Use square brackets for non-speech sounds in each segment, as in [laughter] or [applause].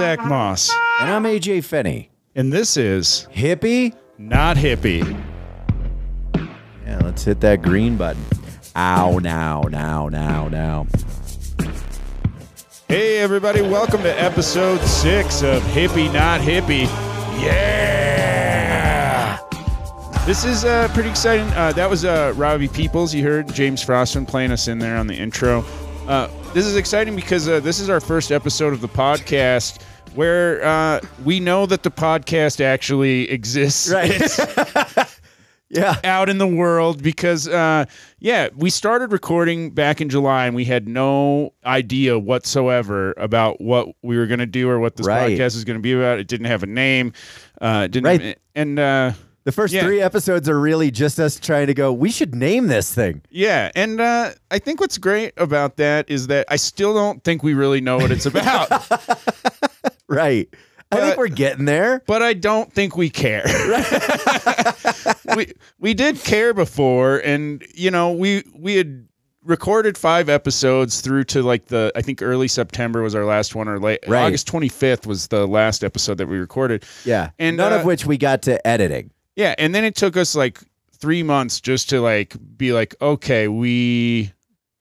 Zach Moss, And I'm AJ Finney. and this is Hippie? Not Hippie. Yeah, let's hit that green button. Ow, now, now, now, now. Hey, everybody, welcome to episode six of Hippie Not Hippie. Yeah! This is uh, pretty exciting. Uh, that was uh, Robbie Peoples. You heard James Frostman playing us in there on the intro. Uh, this is exciting because uh, this is our first episode of the podcast where uh, we know that the podcast actually exists. [laughs] Yeah. out in the world because uh yeah we started recording back in july and we had no idea whatsoever about what we were going to do or what this Right. podcast is going to be about it didn't have a name uh didn't Right. and uh The first Yeah. three episodes are really just us trying to go, we should name this thing. yeah and uh i think what's great about that is that i still don't think we really know what it's about [laughs] Right. I think we're getting there. but I don't think we care. [laughs] we we did care before, and you know we we had recorded five episodes through to like the I think early September was our last one, or late Right. August twenty fifth was the last episode that we recorded. Yeah. And, none uh, of which we got to editing. Yeah, and then it took us like three months just to like be like, okay, we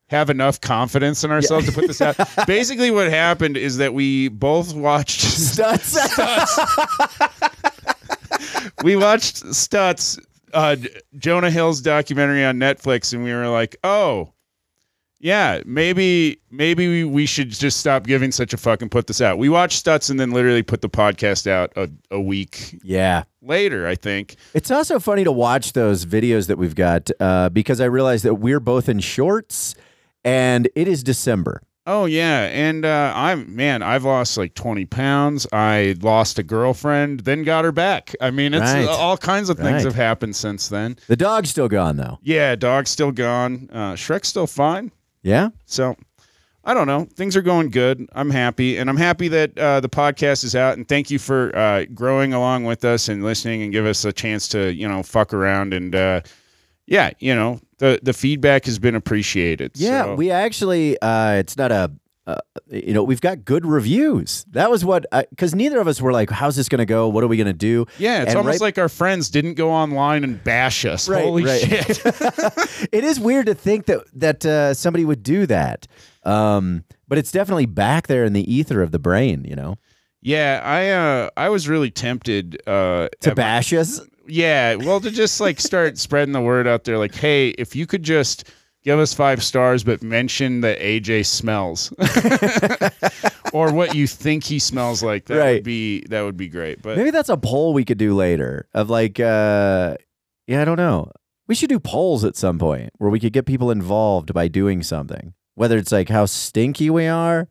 have enough confidence in ourselves to put this out. [laughs] Basically, what happened is that we both watched Stutz. [laughs] we watched Stutz, uh, Jonah Hill's documentary on Netflix, and we were like, oh, yeah, maybe maybe we, we should just stop giving such a fuck and put this out. We watched Stutz and then literally put the podcast out a, a week yeah. later, I think. It's also funny to watch those videos that we've got uh, because I realize that we're both in shorts and it is December. Oh yeah, and uh, I'm man, I've lost like twenty pounds. I lost a girlfriend, then got her back. I mean, it's Right. all kinds of things Right. have happened since then. The dog's still gone, though. Yeah, dog's still gone. Uh, Shrek's still fine. Yeah. So I don't know. Things are going good. I'm happy, and I'm happy that uh, the podcast is out. And thank you for uh, growing along with us and listening, and give us a chance to you know fuck around and uh, yeah, you know the the feedback has been appreciated. Yeah, So- we actually, uh, it's not a, uh, you know, we've got good reviews. That was what, because neither of us were like, how's this going to go? What are we going to do? yeah, it's And almost right- like our friends didn't go online and bash us. Right, Holy right. shit! [laughs] it is weird to think that that uh, somebody would do that. Um, but it's definitely back there in the ether of the brain, you know, yeah, I uh, I was really tempted uh, to at my- bash us. Yeah, well, to just like start [laughs] spreading the word out there, like, hey, if you could just give us five stars, but mention that AJ smells, [laughs] or what you think he smells like, that Right. would be that would be great. But Maybe that's a poll we could do later of like, uh, yeah, I don't know. We should do polls at some point where we could get people involved by doing something. Whether it's like how stinky we are,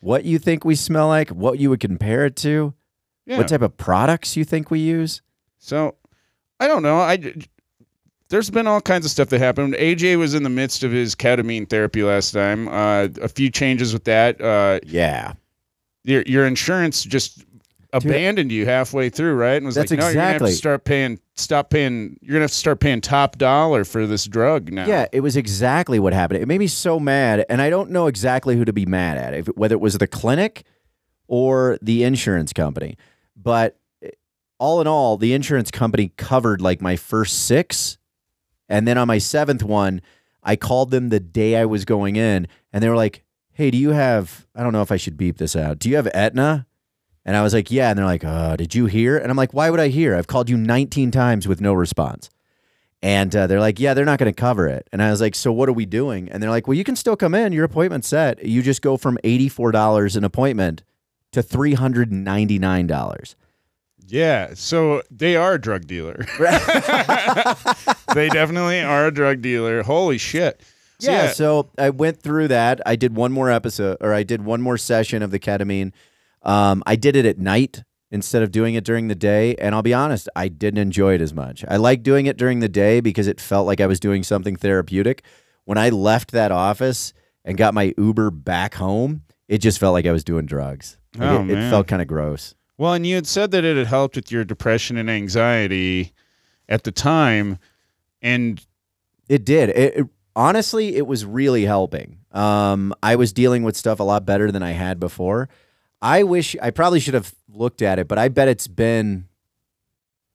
what you think we smell like, what you would compare it to, yeah, what type of products you think we use. so I don't know. I there's been all kinds of stuff that happened. AJ was in the midst of his ketamine therapy last time. Uh, a few changes with that. Uh, Yeah. your your insurance just abandoned you halfway through, right? And was like, no, you're gonna have to start paying, stop paying. You're gonna have to start paying top dollar for this drug now. Yeah, it was exactly what happened. It made me so mad, and I don't know exactly who to be mad at, if, whether it was the clinic or the insurance company. But all in all, the insurance company covered like my first six, and then on my seventh one, I called them the day I was going in, and they were like, "Hey, do you have? I don't know if I should beep this out. Do you have Aetna?" And I was like, "Yeah," and they're like, "Uh, did you hear?" And I'm like, "Why would I hear? I've called you 19 times with no response." And uh, they're like, yeah, they're not going to cover it. And I was like, so what are we doing? And they're like, well, you can still come in. Your appointment's set. You just go from $84 an appointment to $399. Yeah. So they are a drug dealer. [laughs] [laughs] they definitely are a drug dealer. Holy shit. So, yeah, So I went through that. I did one more episode, or I did one more session of the ketamine. Um, I did it at night instead of doing it during the day. And I'll be honest, I didn't enjoy it as much. I like doing it during the day because it felt like I was doing something therapeutic. When I left that office and got my Uber back home, it just felt like I was doing drugs. Like, Oh, it, it felt kind of gross. Well, and you had said that it had helped with your depression and anxiety at the time, and It did. It, it- honestly, it was really helping. Um, I was dealing with stuff a lot better than I had before. I wish I probably should have looked at it, but I bet it's been.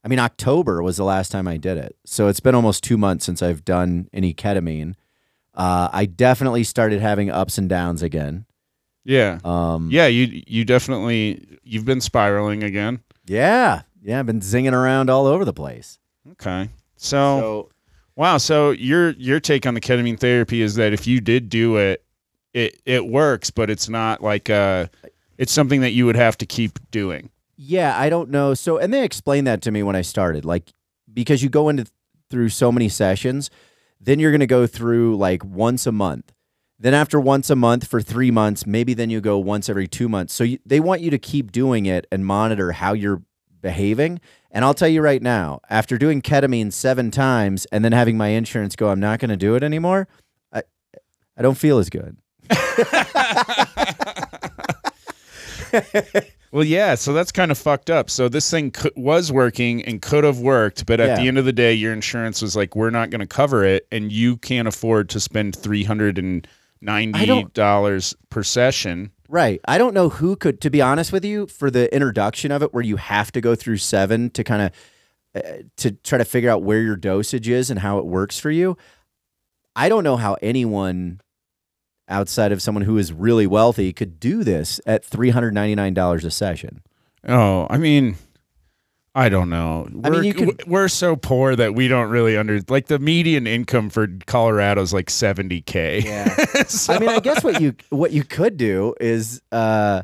I mean, October was the last time I did it, so it's been almost two months since I've done any ketamine. Uh, I definitely started having ups and downs again. Yeah. Um, Yeah, you you definitely you've been spiraling again. yeah, yeah. I've been zinging around all over the place. Okay. So, So wow, so your your take on the ketamine therapy is that if you did do it, it it works, but it's not like uh it's something that you would have to keep doing. Yeah, I don't know. So, and they explained that to me when I started, like because you go into through so many sessions, then you're going to go through like once a month. Then after once a month for three months, maybe then you go once every two months. So you, they want you to keep doing it and monitor how you're behaving. And I'll tell you right now, after doing ketamine seven times and then having my insurance go, I'm not going to do it anymore. I, I don't feel as good. [laughs] Well, yeah, so that's kind of fucked up. So this thing was working and could have worked, but at Yeah. the end of the day, your insurance was like, "We're not going to cover it," and you can't afford to spend three hundred and ninety dollars per session. Right. I don't know who could, to be honest with you, for the introduction of it, where you have to go through seven to kind of uh, to try to figure out where your dosage is and how it works for you. I don't know how anyone outside of someone who is really wealthy could do this at three hundred ninety nine dollars a session. Oh, I mean, I don't know. I mean, We're, you could- we're so poor that we don't really under like the median income for Colorado is like seventy k. Yeah. [laughs] So- I mean, I guess what you what you could do is, uh,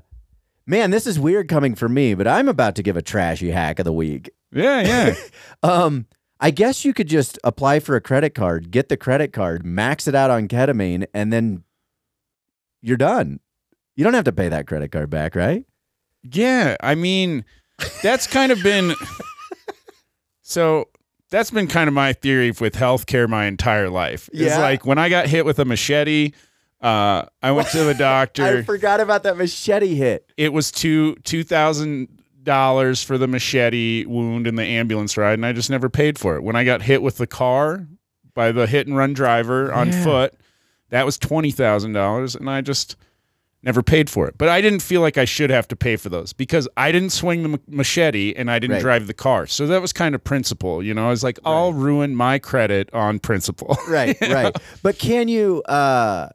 man, this is weird coming from me, but I'm about to give a trashy hack of the week. yeah, yeah. [laughs] Um, I guess you could just apply for a credit card, get the credit card, max it out on ketamine, and then you're done. You don't have to pay that credit card back, right? Yeah, I mean, that's kind of been so. That's been kind of my theory with healthcare my entire life. It's Yeah. like when I got hit with a machete, uh, I went to the [laughs] doctor. I forgot about that machete hit. it was two two thousand dollars for the machete wound and the ambulance ride, and I just never paid for it. When I got hit with the car by the hit and run driver on Yeah. foot, that was twenty thousand dollars, and I just never paid for it. But I didn't feel like I should have to pay for those because I didn't swing the machete and I didn't Right. drive the car. So that was kind of principle, you know. I was like, I'll ruin my credit on principle. [laughs] Right, right. But can you? Uh,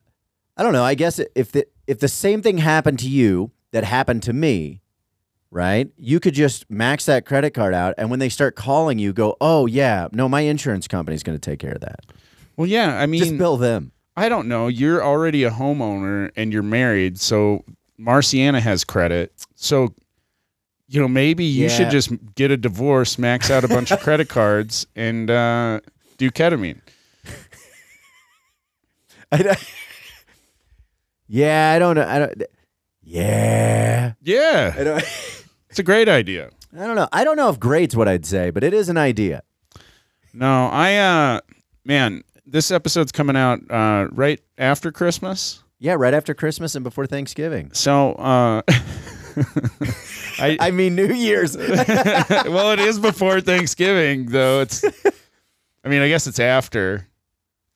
I don't know. I guess if the if the same thing happened to you that happened to me, right? You could just max that credit card out, and when they start calling you, go, "Oh yeah, no, my insurance company's going to take care of that. well, yeah. I mean, Just bill them." I don't know. You're already a homeowner and you're married, so Marciana has credit. So, you know, maybe you should just get a divorce, max out a bunch of credit [laughs] cards, and uh, do ketamine. [laughs] I [laughs] yeah, I don't know. I don't. Yeah, Yeah, I don't. it's a great idea. I don't know. I don't know if great's what I'd say, but it is an idea. No, I, uh, man, this episode's coming out uh, right after Christmas. Yeah, right after Christmas and before Thanksgiving. So, uh, [laughs] I, I mean, New Year's. [laughs] well, it is before Thanksgiving, though. It's, I mean, I guess it's after,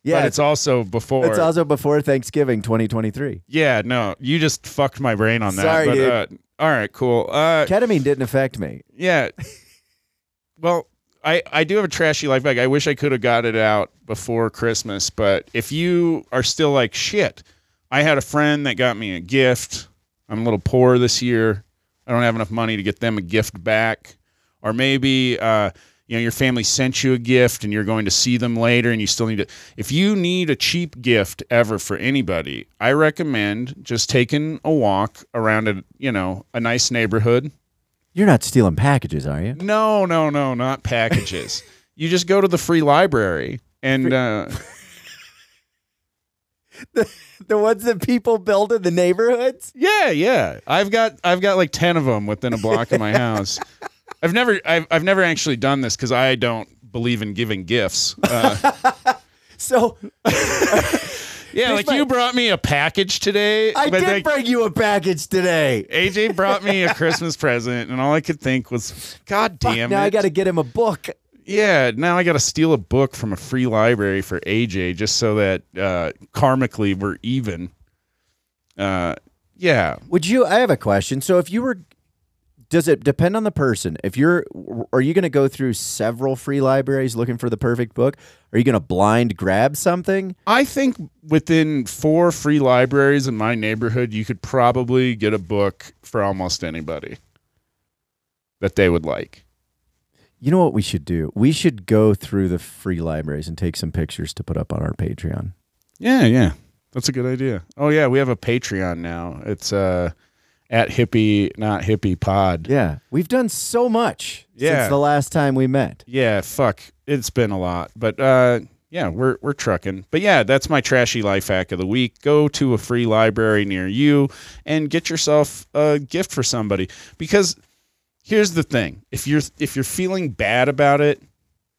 yeah, but it's also before. it's also before Thanksgiving 2023. Yeah, no, you just fucked my brain on that. Sorry, but, dude. Uh, all right, cool. Uh, Ketamine didn't affect me. yeah. Well, I I do have a trashy life bag. I wish I could have got it out before Christmas, but if you are still like shit, I had a friend that got me a gift. I'm a little poor this year. I don't have enough money to get them a gift back, or maybe. Uh, you know, your family sent you a gift and you're going to see them later and you still need to. If you need a cheap gift ever for anybody, I recommend just taking a walk around a, you know, a nice neighborhood. You're not stealing packages, are you? No, no, no, not packages. [laughs] you just go to the free library and uh, [laughs] The ones that people build in the neighborhoods? yeah, yeah. I've got I've got like 10 of them within a block of my [laughs] house. I've never I've, I've never actually done this cuz I don't believe in giving gifts. Uh, So yeah, like my- you brought me a package today. I but, did like, bring you a package today. AJ brought me a Christmas present, and all I could think was, "God Fuck, damn now! I got to get him a book. yeah, now I got to steal a book from a free library for AJ just so that uh, karmically we're even. Uh, Yeah. Would you? I have a question. So if you were, does it depend on the person? If you're, are you going to go through several free libraries looking for the perfect book? Are you going to blind grab something? I think within four free libraries in my neighborhood, you could probably get a book for almost anybody that they would like. You know what we should do? We should go through the free libraries and take some pictures to put up on our Patreon. Yeah, yeah. That's a good idea. Oh yeah, we have a Patreon now. It's uh at hippie not hippie pod. Yeah, we've done so much Yeah. since the last time we met. Yeah, fuck. It's been a lot. But uh yeah, we're we're trucking. But yeah, that's my trashy life hack of the week. Go to a free library near you and get yourself a gift for somebody because here's the thing. If you're if you're feeling bad about it,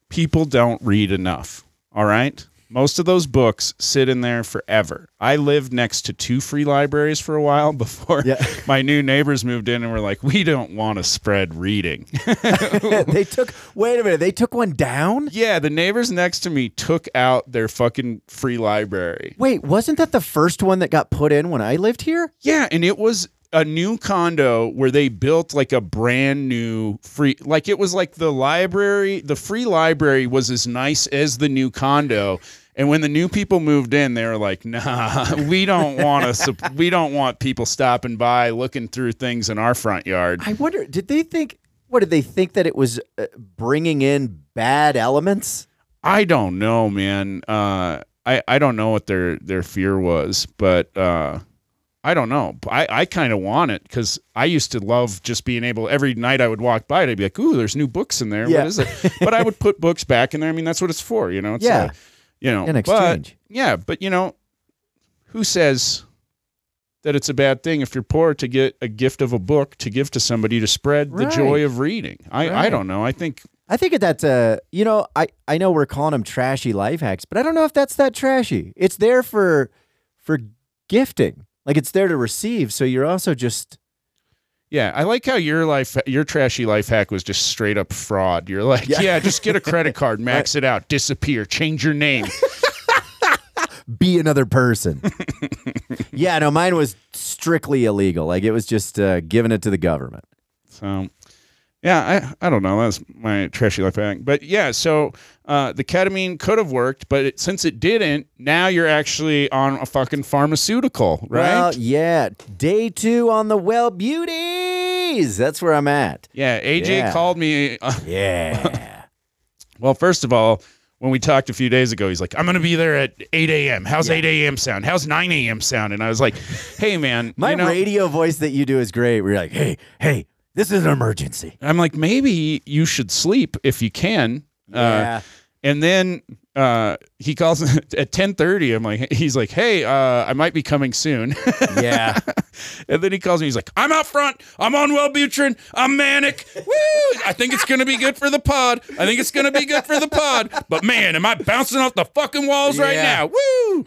people don't read enough. All right? Most of those books sit in there forever. I lived next to two free libraries for a while [laughs] before Yeah. my new neighbors moved in and were like, "We don't want to spread reading." [laughs] they took. Wait a minute. They took one down. Yeah, the neighbors next to me took out their fucking free library. Wait, wasn't that the first one that got put in when I lived here? Yeah, and it was a new condo where they built like a brand new free like it was like the library, the free library was as nice as the new condo. And when the new people moved in, they were like, "Nah, [laughs] we don't want to. [laughs] We don't want people stopping by looking through things in our front yard." I wonder. Did they think? What did they think that it was uh, bringing in bad elements? I don't know, man. Uh, I I don't know what their their fear was, but uh, I don't know. I I kind of want it because I used to love just being able. Every night I would walk by, it, I'd be like, "Ooh, there's new books in there. Yeah. What is it?" but I would put books back in there. I mean, that's what it's for, you know. It's Yeah. you know, In but- exchange. yeah, but you know, who says that it's a bad thing if you're poor to get a gift of a book to give to somebody to spread the joy of reading? I I don't know. I think I think that's a. You know, I I know we're calling them trashy life hacks, but I don't know if that's that trashy. It's there for for gifting. Like it's there to receive. So you're also just. Yeah, I like how your life, your trashy life hack was just straight up fraud. You're like, Yeah. yeah, just get a credit [laughs] card, max it out, disappear, change your name. [laughs] be another person. [laughs] yeah, no, mine was strictly illegal. Like it was just uh, giving it to the government. So, yeah, I, I don't know. That's my trashy life hack. But yeah, so uh, the ketamine could have worked, but it, since it didn't, now you're actually on a fucking pharmaceutical, right? Well, yeah, day two on the Well Beauties. That's where I'm at. yeah, AJ Yeah. called me. Uh, [laughs] Yeah. [laughs] well, first of all, when we talked a few days ago, he's like, I'm going to be there at 8 a.m. How's 8 a.m. sound? How's 9 a.m. sound? And I was like, hey, man. My you know, radio voice that you do is great. We're like, hey, hey, this is an emergency. I'm like, maybe you should sleep if you can. Yeah. Uh, and then uh, he calls [laughs] at 10:30. I'm like, he's like, hey, uh, I might be coming soon. [laughs] yeah. and then he calls me. He's like, I'm out front. I'm on Wellbutrin. I'm manic. Woo! I think it's gonna be good for the pod. I think it's gonna be good for the pod. But man, am I bouncing off the fucking walls right now? Woo!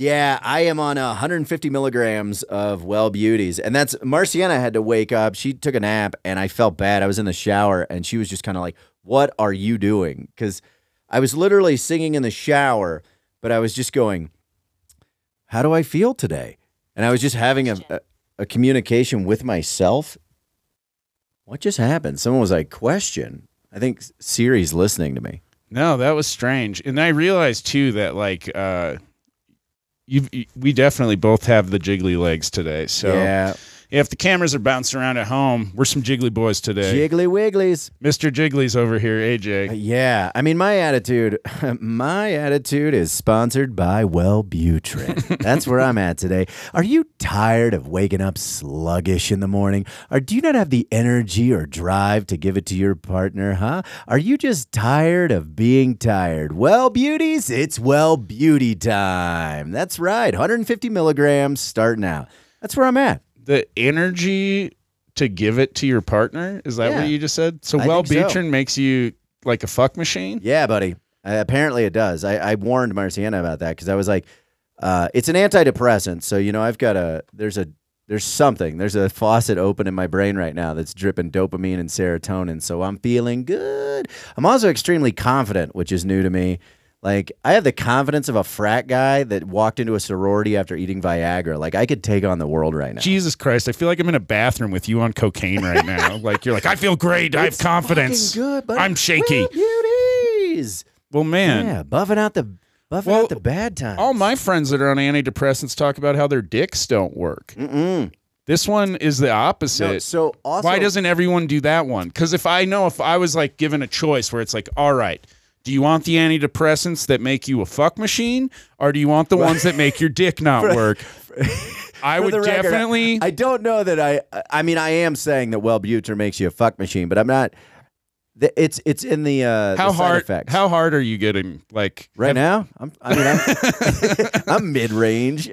Yeah, I am on 150 milligrams of Well Beauties, and that's Marciana had to wake up. She took a nap, and I felt bad. I was in the shower, and she was just kind of like, "What are you doing?" Because I was literally singing in the shower, but I was just going, "How do I feel today?" And I was just having a, a, a communication with myself. What just happened? Someone was like, "Question." I think Siri's listening to me. No, that was strange. And I realized too that like uh, you we definitely both have the jiggly legs today. So yeah, if the cameras are bouncing around at home, we're some jiggly boys today. jiggly wigglies. Mr. Jiggly's over here, Uh, AJ. Yeah, I mean, my attitude, [laughs] my attitude is sponsored by Wellbutrin. [laughs] That's where I'm at today. Are you tired of waking up sluggish in the morning, or do you not have the energy or drive to give it to your partner? Huh? Are you just tired of being tired? Well, beauties, it's well beauty time. That's right, 150 milligrams starting out. That's where I'm at. The energy to give it to your partner is that Yeah. what you just said? So I think so. Makes you like a fuck machine. Yeah, buddy. Uh, apparently it does. I, I warned Marciana about that because I was like, uh, it's an antidepressant. So, you know, I've got a, there's a, there's something, there's a faucet open in my brain right now that's dripping dopamine and serotonin. So I'm feeling good. I'm also extremely confident, which is new to me. Like I have the confidence of a frat guy that walked into a sorority after eating Viagra. Like I could take on the world right now. Jesus Christ, I feel like I'm in a bathroom with you on cocaine right now. [laughs] like you're like, I feel great. I have It's confidence. fucking good, buddy. I'm shaky. Well, beauties. Well, man, Yeah, buffing out the buffing Well, out the bad times. all my friends that are on antidepressants talk about how their dicks don't work. Mm-mm. This one is the opposite. No, so also, Why doesn't everyone do that one? Because if I know if I was like given a choice where it's like, all right, do you want the antidepressants that make you a fuck machine, or do you want the ones that make your dick not [laughs] work? [laughs] I would record, definitely. I don't know that I. I mean, I am saying that Wellbutrin makes you a fuck machine, but I'm not. It's it's in the uh, how the side hard? effects. How hard are you getting? Like right have- now? I'm, I mean, I'm, [laughs] I'm mid range.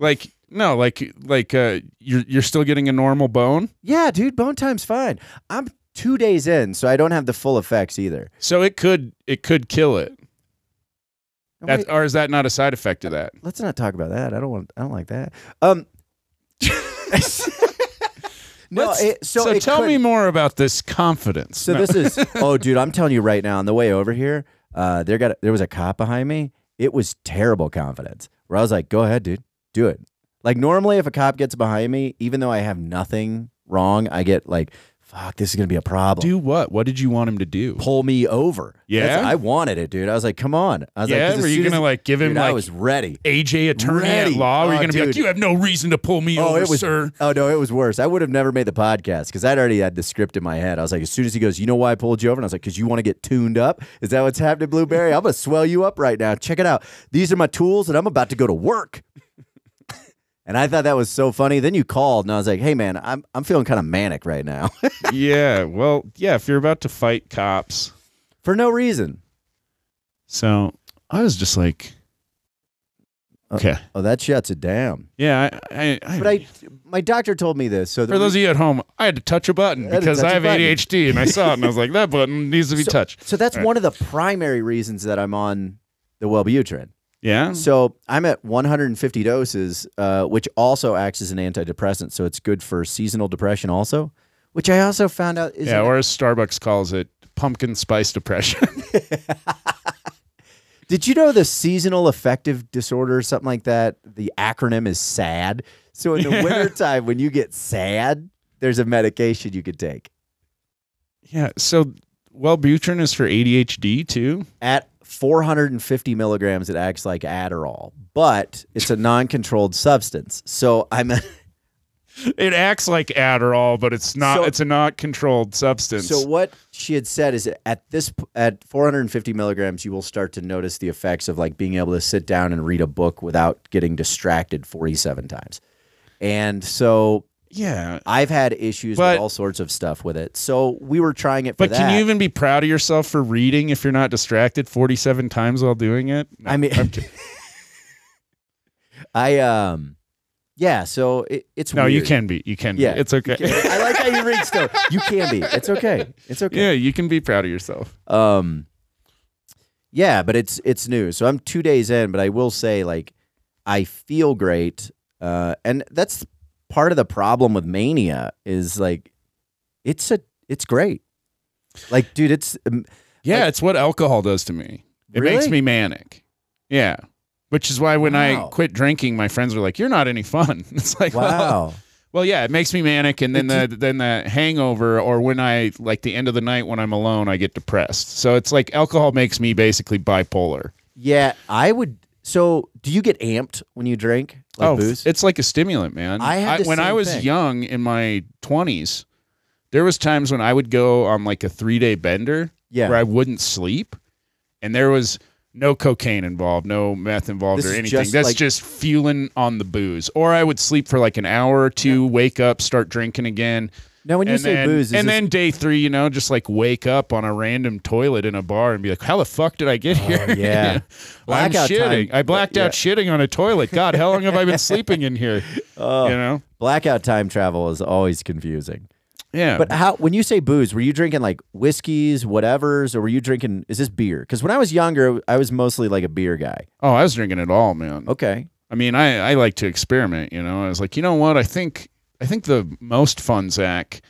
Like no, like like uh, you're you're still getting a normal bone. yeah, dude, bone time's fine. I'm two days in, so I don't have the full effects either. So it could it could kill it. No, That's, wait, or is that not a side effect of that? let's not talk about that. I don't want. I don't like that. Um. [laughs] no, it, so, it tell could- me more about this confidence. So No. this is [laughs] oh dude, I'm telling you right now, on the way over here, uh, there got there was a cop behind me. It was terrible confidence. Where I was like, "Go ahead, dude, do it." Like normally, if a cop gets behind me, even though I have nothing wrong, I get like, "Fuck, this is gonna be a problem." do what? What did you want him to do? Pull me over. Yeah? That's- I wanted it, dude. I was like, "Come on!" I was yeah, like, 'cause as were you soon as- gonna like give him dude, I was ready. AJ attorney Ready. at law? Were you Oh, gonna be like, dude. you have no reason to pull me Oh, over, it was sir? Oh no, it was worse. I would have never made the podcast because I'd already had the script in my head. I was like, as soon as he goes, you know why I pulled you over? And I was like, because you want to get tuned up. Is that what's happening, Blueberry? I'm gonna swell you up right now. Check it out. These are my tools, and I'm about to go to work. And I thought that was so funny. Then you called, and I was like, hey man, I'm I'm feeling kind of manic right now [laughs] yeah. Well, yeah. If you're about to fight cops, for no reason. so I was just like, Uh, okay, Oh, that shuts it down. yeah. I, I, I, But I, my doctor told me this. So for those of you at home, I had to touch a button to because I have. ADHD, and I saw it, and I was like, that button needs to be [laughs] so, touched. So that's All right. one of the primary reasons that I'm on the Wellbutrin. Yeah. So I'm at 150 doses, uh, which also acts as an antidepressant. So it's good for seasonal depression, also, which I also found out is yeah. Or as Starbucks calls it, pumpkin spice depression. [laughs] Did you know the seasonal affective disorder or something like that? The acronym is SAD. So in the Yeah. wintertime, when you get sad, there's a medication you could take yeah. So Wellbutrin is for ADHD too. at 450 milligrams. It acts like Adderall, but it's a non-controlled substance. So I'm [laughs] It acts like Adderall, but it's not. So- it's a not controlled substance. So what she had said is at this at 450 milligrams, you will start to notice the effects of like being able to sit down and read a book without getting distracted 47 times. And so yeah. I've had issues But- with all sorts of stuff with it. So we were trying it for But that. can you even be proud of yourself for reading if you're not distracted 47 times while doing it? No, I mean, I'm kidding. [laughs] I um, yeah. So it, it's no, you weird. can be. You can Yeah, be. It's okay. You can- I like how you read still. You can be. It's okay. It's okay. yeah, you can be proud of yourself. Um, yeah, but it's it's new. So I'm two days in, but I will say like I feel great, uh, and that's part of the problem with mania is like it's a it's great. Like, dude, it's um, Yeah, Like- it's what alcohol does to me. It makes me manic. Yeah. Which is why when Wow. I quit drinking, my friends were like, "You're not any fun." [laughs] It's like, wow. well, yeah, it makes me manic, and then It the then the hangover, or when I like the end of the night when I'm alone, I get depressed. So it's like alcohol makes me basically bipolar. yeah, I would. So, do you get amped when you drink like oh, booze? it's like a stimulant, man. I had the when I was thing. young in my 20s, there was times when I would go on like a three day bender yeah. where I wouldn't sleep, and there was no cocaine involved, no meth involved This or anything. just That's like- just fueling on the booze. Or I would sleep for like an hour or two, wake up, start drinking again. Now, when you and say then, booze, is and this- then day three, you know, just like wake up on a random toilet in a bar and be like, "How the fuck did I get oh, here?" [laughs] Oh, yeah. well, I'm Blackout shitting. time. I blacked out shitting on a toilet. God, how long have I been [laughs] sleeping in here? Oh, You know? blackout time travel is always confusing. Yeah. But how when you say booze, were you drinking like whiskeys, whatever's, or were you drinking? Is this beer? Because when I was younger, I was mostly like a beer guy. oh, I was drinking it all, man. Okay, I mean, I, I like to experiment, you know. I was like, you know what? I think I think the most fun Zach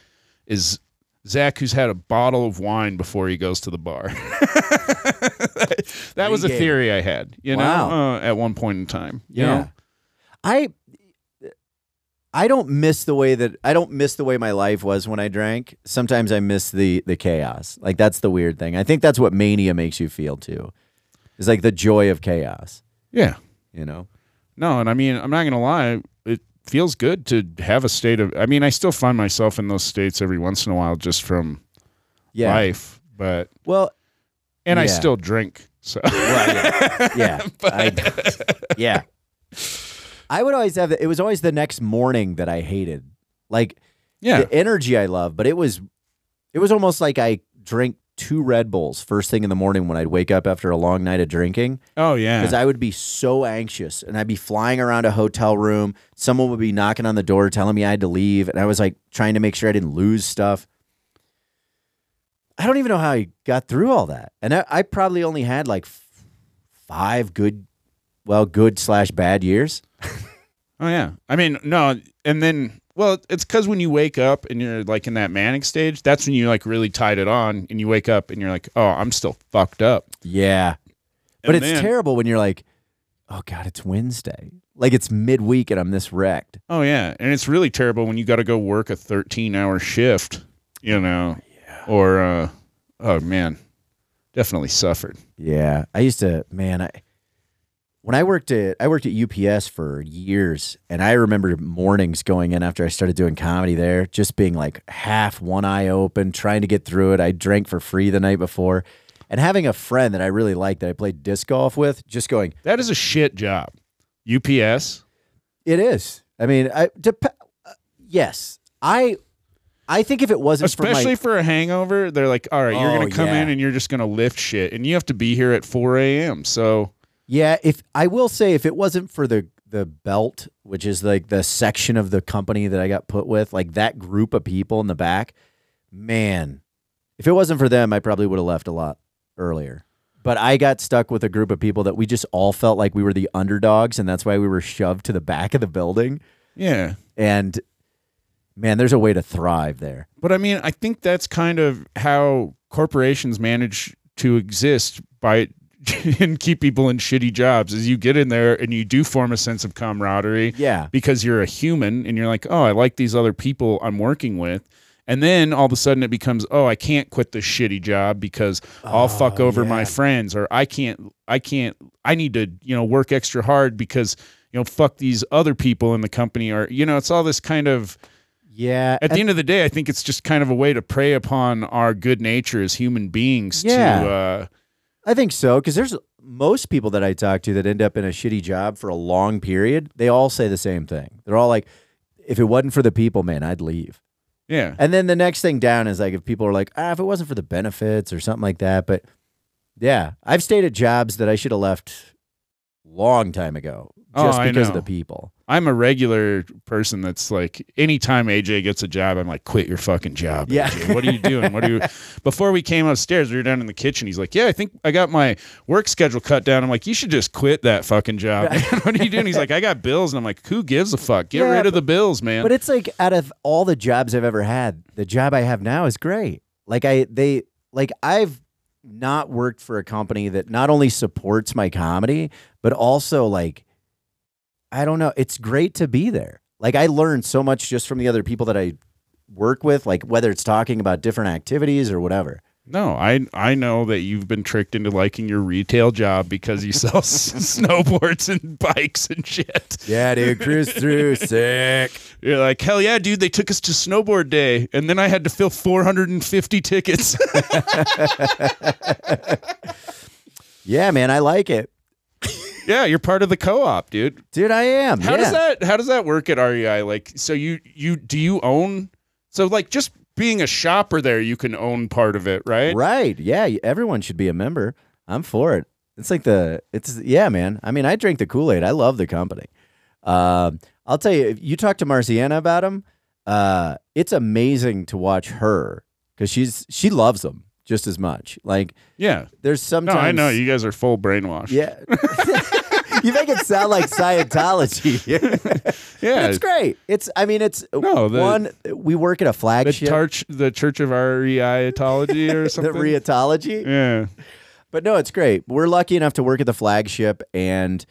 is Zach who's had a bottle of wine before he goes to the bar. [laughs] that was a theory I had. You Wow. know, uh, at one point in time. You Yeah. know? I I don't miss the way that I don't miss the way my life was when I drank. Sometimes I miss the the chaos. Like that's the weird thing. I think that's what mania makes you feel too. It's like the joy of chaos, Yeah. you know. No, and I mean, I'm not gonna lie. Feels good to have a state of. I mean, I still find myself in those states every once in a while, just from Yeah. life. But Well, and I still drink. So well, yeah. Yeah. [laughs] I, [laughs] yeah. I would always have the, it was always the next morning that I hated. Like yeah, the energy I love, but it was it was almost like I drink two Red Bulls first thing in the morning when I'd wake up after a long night of drinking oh yeah, because I would be so anxious and I'd be flying around a hotel room. Someone would be knocking on the door telling me I had to leave, and I was like trying to make sure I didn't lose stuff. I don't even know how I got through all that, and I, I probably only had like f- five good, well, good slash bad years. [laughs] oh yeah. I mean, no, and then well, it's because when you wake up and you're like in that manic stage, that's when you like really tied it on, and you wake up and you're like, oh, I'm still fucked up. Yeah, but And it's then- terrible when you're like, oh god, it's Wednesday, like it's midweek and I'm this wrecked. Oh yeah, and it's really terrible when you got to go work a 13 hour shift, you know, yeah. or uh, oh man, definitely suffered. Yeah, I used to, man. I when I worked at I worked at UPS for years, and I remember mornings going in after I started doing comedy there, just being like half one eye open, trying to get through it. I drank for free the night before, and having a friend that I really liked that I played disc golf with, just going, That is a shit job. UPS. it is. I mean, I dep- uh, yes, I I think if it wasn't Especially for for a hangover, they're like, all right, you're Oh, going to come yeah. in and you're just going to lift shit. And you have to be here at 4 a.m. So, my yeah, if I will say if it wasn't for the the belt, which is like the section of the company that I got put with, like that group of people in the back, man, if it wasn't for them, I probably would have left a lot earlier. But I got stuck with a group of people that we just all felt like we were the underdogs, and that's why we were shoved to the back of the building. yeah. And man, there's a way to thrive there. But I mean, I think that's kind of how corporations manage to exist by [laughs] and keep people in shitty jobs is you get in there and you do form a sense of camaraderie Yeah. because you're a human and you're like, "Oh, I like these other people I'm working with." And then all of a sudden it becomes, "Oh, I can't quit this shitty job because I'll fuck Oh, over my friends or I can't I can't I need to, you know, work extra hard because, you know, fuck these other people in the company or you know, it's all this kind of Yeah. at the end of the day, I think it's just kind of a way to prey upon our good nature as human beings. Yeah. To uh, I think so because there's most people that I talk to that end up in a shitty job for a long period. They all say the same thing. They're all like, "If it wasn't for the people, man, I'd leave." yeah, And then the next thing down is like if people are like, "Ah, if it wasn't for the benefits or something like that." But yeah, I've stayed at jobs that I should have left long time ago Oh, just I because of the people. I'm a regular person that's like, anytime AJ gets a job, I'm like, quit your fucking job. Yeah. AJ. What are you doing? What are you? [laughs] Before we came upstairs, we were down in the kitchen. He's like, yeah, I think I got my work schedule cut down. I'm like, you should just quit that fucking job. man. [laughs] what are you doing? He's like, I got bills, and I'm like, who gives a fuck? Get Yeah, rid of the bills, man. But it's like out of all the jobs I've ever had, the job I have now is great. Like I they like I've not worked for a company that not only supports my comedy, but also like I don't know, it's great to be there. Like I learned so much just from the other people that I work with, like whether it's talking about different activities or whatever. No, I I know that you've been tricked into liking your retail job because you sell s- [laughs] snowboards and bikes and shit. Yeah, dude, cruise through [laughs] sick. You're like, hell yeah, dude! They took us to snowboard day, and then I had to fill 450 tickets. [laughs] Yeah, man, I like it. Yeah, you're part of the co-op, dude. Dude, I am. How yeah. does that How does that work at REI? Like, so you you do you own? So like, just being a shopper there, you can own part of it, right? Right. Yeah. Everyone should be a member. I'm for it. It's like the, it's, yeah, man. I mean, I drink the Kool Aid. I love the company. Um, I'll tell you, if you talk to Marciana about them, uh, it's amazing to watch her because she's, she loves them just as much. Like, Yeah. there's No. I know you guys are full brainwashed. Yeah. [laughs] you make it sound like Scientology. [laughs] yeah. it's great. It's, I mean, it's No, the- one, we work at a The flagship, Tarch, the Church of REItology or something. [laughs] the something. Reatology. yeah. But no, it's great. We're lucky enough to work at the flagship, and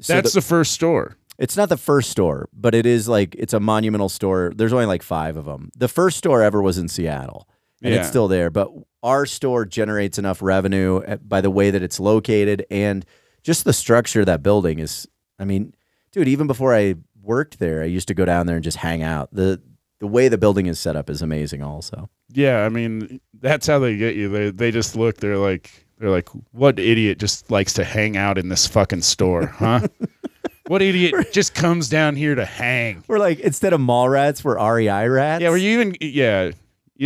so That's the- the first store. It's not the first store, but it is like it's a monumental store. There's only like five of them. The first store ever was in Seattle, and Yeah. it's still there. But our store generates enough revenue uh, by the way that it's located and just the structure of that building is. I mean, dude, even before I worked there, I used to go down there and just hang out. the The way the building is set up is amazing. Also, Yeah, I mean that's how they get you. They they just look. They're like they're like, what idiot just likes to hang out in this fucking store, [laughs] huh? what idiot just comes down here to hang? we're like instead of mall rats, we're REI rats. Yeah, were you even yeah?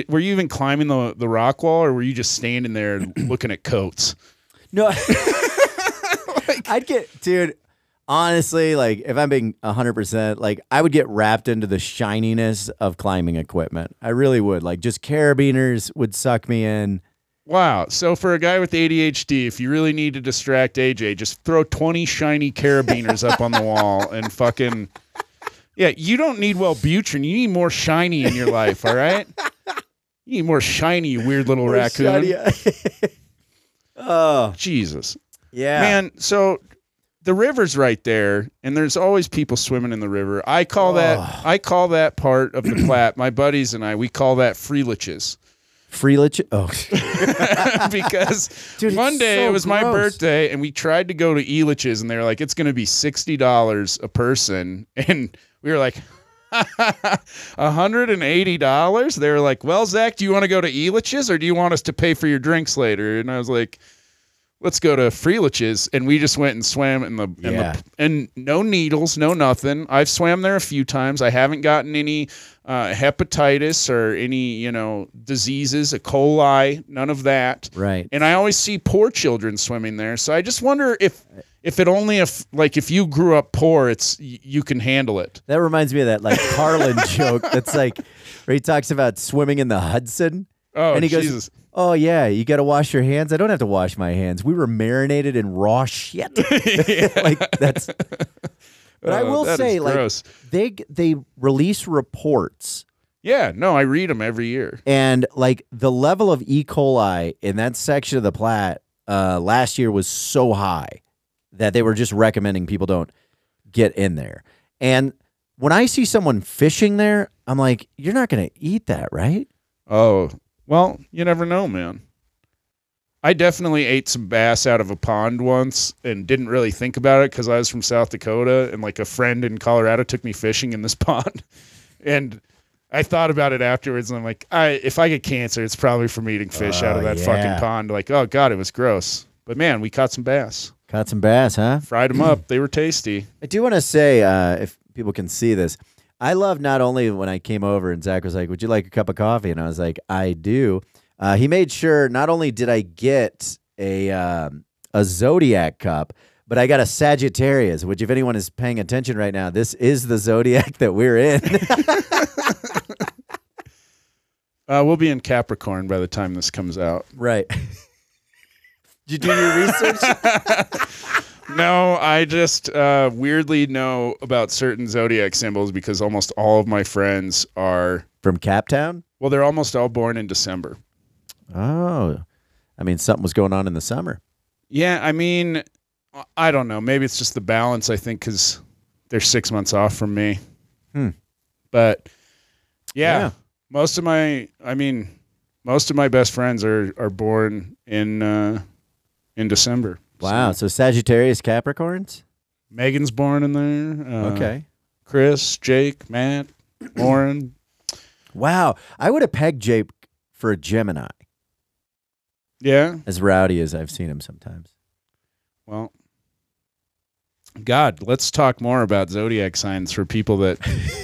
Were you even climbing the the rock wall, or were you just standing there [clears throat] looking at coats? No, [laughs] I'd get, dude. Honestly, like if I'm being hundred percent, like I would get wrapped into the shininess of climbing equipment. I really would. Like just carabiners would suck me in. Wow. So for a guy with ADHD, if you really need to distract AJ, just throw 20 shiny carabiners up on the wall [laughs] and fucking Yeah, you don't need Wellbutrin. You need more shiny in your life, all right? [laughs] You need more shiny, weird little [laughs] raccoon. [laughs] Oh Jesus. yeah, Man, so the river's right there and there's always people swimming in the river. I call that oh. I call that part of the Platte. My buddies and I, we call that freeliches. free lich. Oh, [laughs] because Dude, it's one day so it was my birthday and we tried to go to Elitch's and they were like, it's going to be $60 a person. And we were like, [laughs] $180? They were like, well, Zach, do you want to go to Elitch's or do you want us to pay for your drinks later? And I was like, let's go to Freelich's. And we just went and swam in the, in Yeah. the and no needles, no nothing. I've swam there a few times. I haven't gotten any uh, hepatitis or any, you know, diseases, E. coli, none of that right. and I always see poor children swimming there. So I just wonder if if it only if like if you grew up poor, it's you can handle it. That reminds me of that like Carlin [laughs] joke. That's like where he talks about swimming in the Hudson. Oh, and he Jesus! goes, "Oh yeah, you got to wash your hands." I don't have to wash my hands. We were marinated in raw shit. [laughs] [laughs] like that's. But I Oh, will say, like gross. they they release reports, yeah, no, I read them every year. and like the level of E. coli in that section of the Platte uh, last year was so high that they were just recommending people don't get in there. And when I see someone fishing there, I'm like, "You're not going to eat that, right?" Oh, well, you never know, man. I definitely ate some bass out of a pond once and didn't really think about it because I was from South Dakota and like a friend in Colorado took me fishing in this [laughs] pond, and I thought about it afterwards and I'm like, I if I get cancer, it's probably from eating fish out of Oh, that yeah. fucking pond. Like, oh god, it was gross. But man, we caught some bass, Caught some bass, huh? fried them up. They were tasty. I do want to say, uh, if people can see this, I love not only when I came over and Zach was like, "Would you like a cup of coffee?" and I was like, "I do." Uh, he made sure not only did I get a um, a zodiac cup, but I got a Sagittarius. Which, if anyone is paying attention right now, this is the zodiac [laughs] that we're in. [laughs] Uh, we'll be in Capricorn by the time this comes out. right. [laughs] Did you do your research? [laughs] [laughs] No, I just uh, weirdly know about certain zodiac symbols because almost all of my friends are From Captown? well, they're almost all born in December. Oh, I mean, something was going on in the summer. Yeah, I mean, I don't know. Maybe it's just the balance. I think because they're six months off from me. Hmm. But yeah, Yeah. most of my, I mean, most of my best friends are are born in uh, in December. Wow. So So Sagittarius Capricorns? Megan's born in there. Uh, Okay. Chris, Jake, Matt, [clears throat] Lauren. Wow. I would have pegged Jake for a Gemini, Yeah. as rowdy as I've seen him sometimes. Well, God, let's talk more about zodiac signs for people that. [laughs]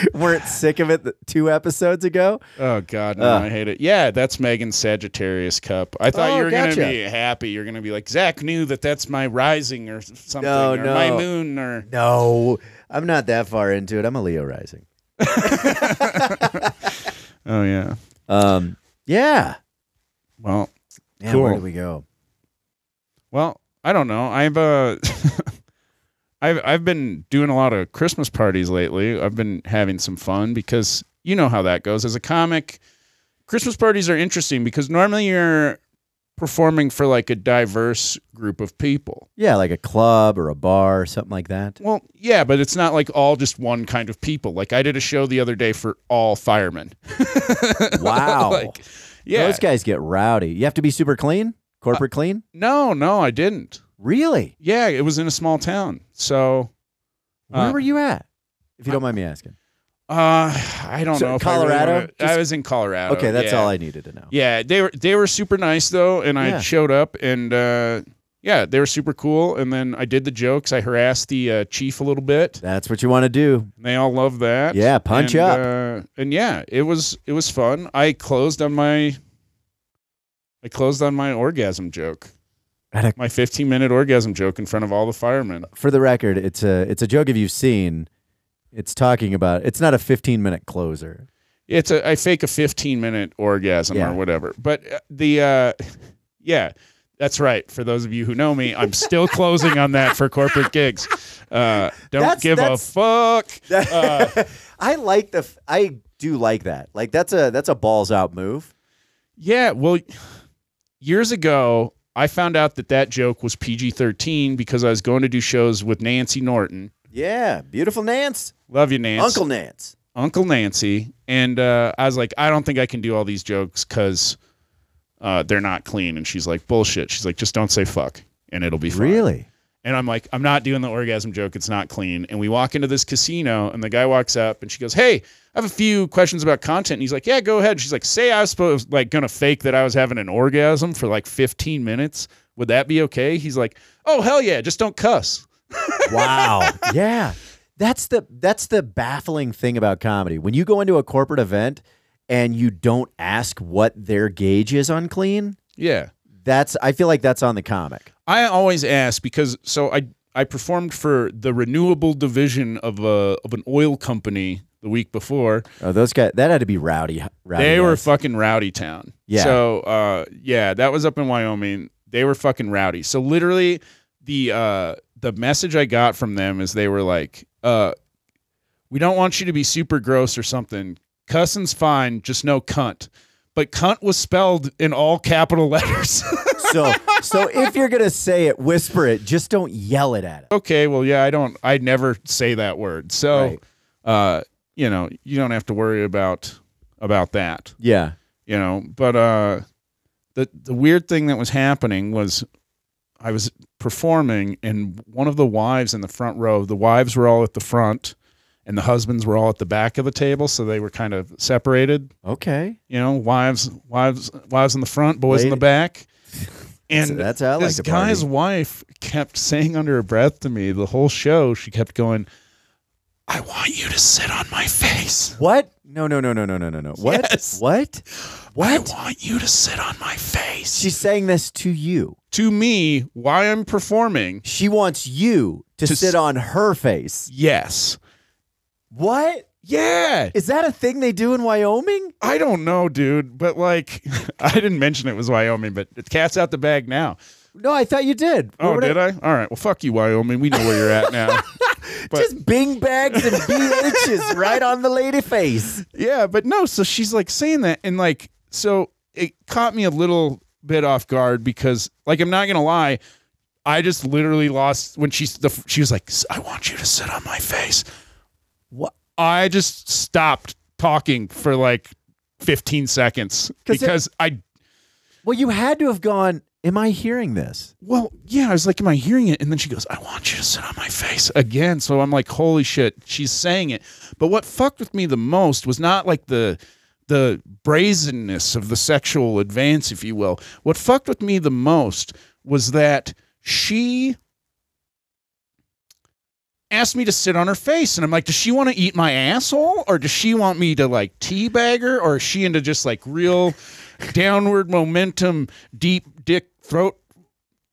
[laughs] Weren't sick of it two episodes ago? Oh God, no, Ugh. I hate it. Yeah, that's Megan's Sagittarius cup. I thought Oh, you were gotcha. gonna be happy. You're gonna be like Zach knew that that's my rising or something, No, or my moon, or No, I'm not that far into it. I'm a Leo rising. [laughs] [laughs] oh yeah. Um, yeah. Well, Man, Cool. where do we go? well, I don't know. I've uh, I've I've been doing a lot of Christmas parties lately. I've been having some fun because you know how that goes. As a comic, Christmas parties are interesting because normally you're performing for like a diverse group of people. Yeah, like a club or a bar or something like that. Well, yeah, but it's not like all just one kind of people. Like I did a show the other day for all firemen. [laughs] Wow. like, yeah. Those guys get rowdy. You have to be super clean? Corporate uh, clean? no, no, I didn't. Really? Yeah, it was in a small town. So, Where Uh, were you at? If you don't mind me asking. uh, I don't So, know. If I, really Colorado? I was in Colorado. Okay, that's yeah. all I needed to know. Yeah, they were they were super nice though, and I Yeah. showed up and uh, yeah, they were super cool. And then I did the jokes. I harassed the uh, chief a little bit. That's what you want to do. They all love that. Yeah, punch and, up. Uh, and yeah, it was it was fun. I closed on my I closed on my orgasm joke. A- My 15 minute orgasm joke in front of all the firemen. For the record, it's a it's a joke if you've seen. It's talking about. It's not a 15 minute closer. It's a I fake a 15 minute orgasm Yeah. or whatever. But uh, the uh, yeah, that's right. For those of you who know me, I'm still [laughs] closing on that for corporate gigs. Uh, don't That's- give that's- a fuck. [laughs] Uh, I like the. I do like that. Like that's a that's a balls out move. Yeah, well, years ago, I found out that that joke was PG 13 because I was going to do shows with Nancy Norton. Yeah, beautiful Nance, Love you, Nancy. Uncle Nance. Uncle Nancy. And uh, I was like, I don't think I can do all these jokes because uh, they're not clean. And she's like, bullshit. She's like, just don't say fuck and it'll be fine. Really? And I'm like, I'm not doing the orgasm joke. It's not clean. And we walk into this casino, and the guy walks up, and she goes, "Hey, I have a few questions about content." And he's like, "Yeah, go ahead." She's like, "Say I was supposed like gonna fake that I was having an orgasm for like 15 minutes. Would that be okay?" He's like, "Oh hell yeah, just don't cuss." [laughs] Wow. yeah. That's the that's the baffling thing about comedy. When you go into a corporate event and you don't ask what their gauge is on clean, Yeah, that's I feel like that's on the comic. I always ask because so I I performed for the renewable division of a of an oil company the week before. Oh, those guys that had to be rowdy. rowdy They were fucking rowdy town. Yeah. So uh yeah, that was up in Wyoming. They were fucking rowdy. So literally the uh the message I got from them is they were like, uh we don't want you to be super gross or something. Cussing's fine, just no cunt. But cunt was spelled in all capital letters. [laughs] so so if you're gonna say it, whisper it. Just don't yell it at it. okay, well yeah, I don't I never say that word. So Right. uh you know, you don't have to worry about about that. Yeah. you know but uh the the weird thing that was happening was i was performing and one of the wives in the front row the wives were all at the front and the husbands were all at the back of the table so they were kind of separated Okay. you know wives wives wives in the front boys in the back [laughs] and that's how I like this to guy's party. wife kept saying under her breath to me the whole show she kept going i want you to sit on my face What? No, no, no, no, no, no, no, no. What? Yes. What? What? i want you to sit on my face She's saying this to you. to me why I'm performing. She wants you to, To sit s- on her face. Yes. What? Yeah. Is that a thing they do in Wyoming? I don't know, dude, but like [laughs] I didn't mention it was Wyoming, but the cat's out the bag now. No, I thought you did. Oh, would did I? All right. Well, fuck you, Wyoming. We know where you're at [laughs] now. but- Just bing bags and BHs right on the lady face. yeah, but no, so she's like saying that and like so it caught me a little bit off guard because like I'm not going to lie, I just literally lost when she's the she was like I want you to sit on my face. What? I just stopped talking for like 15 seconds 'Cause it- because I Well, you had to have gone. Am I hearing this? well, yeah, I was like, am I hearing it? And then she goes, I want you to sit on my face again. So I'm like, holy shit, she's saying it. But what fucked with me the most was not like the the brazenness of the sexual advance, if you will. What fucked with me the most was that she asked me to sit on her face and i'm like does she want to eat my asshole or does she want me to like teabag her or is she into just like real [laughs] downward momentum deep dick throat?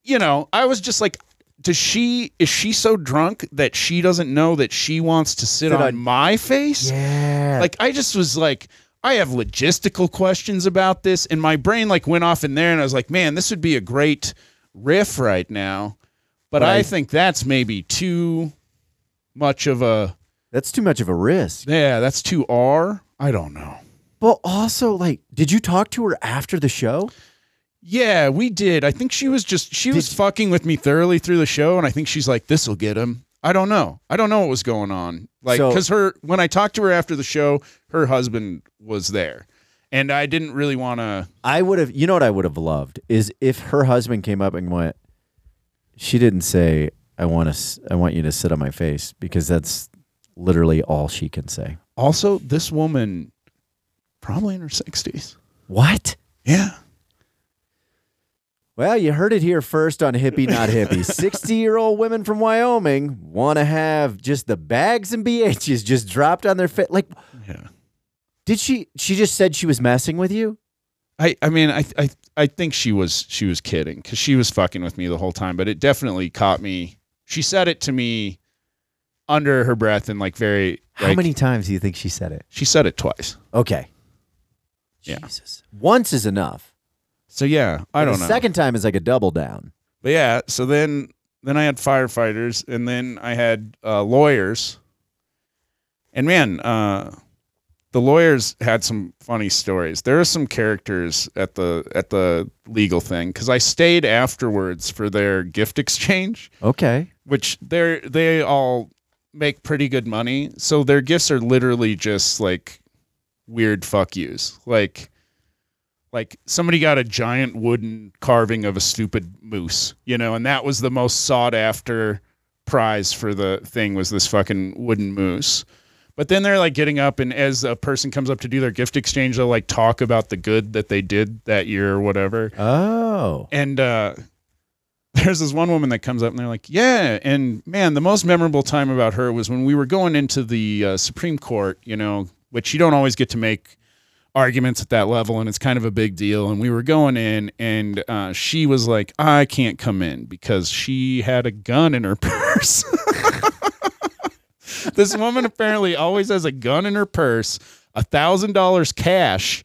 You know i was just like does she is she so drunk that she doesn't know that she wants to sit Sit on, on- my face? Yeah. like i just was like i have logistical questions about this and my brain like went off in there and i was like man this would be a great riff right now. But i think that's maybe too much of a that's too much of a risk. yeah that's too r i don't know But also, like, did you talk to her after the show? Yeah, we did. I think she was just she was fucking with me thoroughly through the show, and I think she's like, "This will get him." I don't know. I don't know what was going on. Like, So- because her when I talked to her after the show, her husband was there, and I didn't really want to. I would have, you know what I would have loved is if her husband came up and went, she didn't say, I want to, I want you to sit on my face because that's literally all she can say. Also, this woman, probably in her sixties. What? Yeah. Well, you heard it here first on Hippie Not Hippie. [laughs] 60 year old women from Wyoming want to have just the bags and BHs just dropped on their face. Like, Yeah. did she, she just said she was messing with you? I, I mean I I I think she was she was kidding because she was fucking with me the whole time, but it definitely caught me. She said it to me under her breath and like very. How like- many times do you think she said it? She said it twice. Okay. Yeah. Jesus. Once is enough. So yeah, I don't the know. second time is like a double down. But yeah, so then then I had firefighters and then I had uh, lawyers. And man, uh, the lawyers had some funny stories. There are some characters at the at the legal thing because I stayed afterwards for their gift exchange, Okay. which they they all make pretty good money. So their gifts are literally just like weird fuck yous, like like somebody got a giant wooden carving of a stupid moose, you know, and that was the most sought after prize for the thing was this fucking wooden moose. But then they're like getting up and as a person comes up to do their gift exchange, they'll like talk about the good that they did that year or whatever. Oh. And uh [laughs] there's this one woman that comes up and they're like, "Yeah, and man, the most memorable time about her was when we were going into the uh, Supreme Court, you know, which you don't always get to make arguments at that level, and it's kind of a big deal. And we were going in, and uh, she was like, "I can't come in because she had a gun in her [laughs] purse." [laughs] this woman apparently always has a gun in her purse, a thousand dollars cash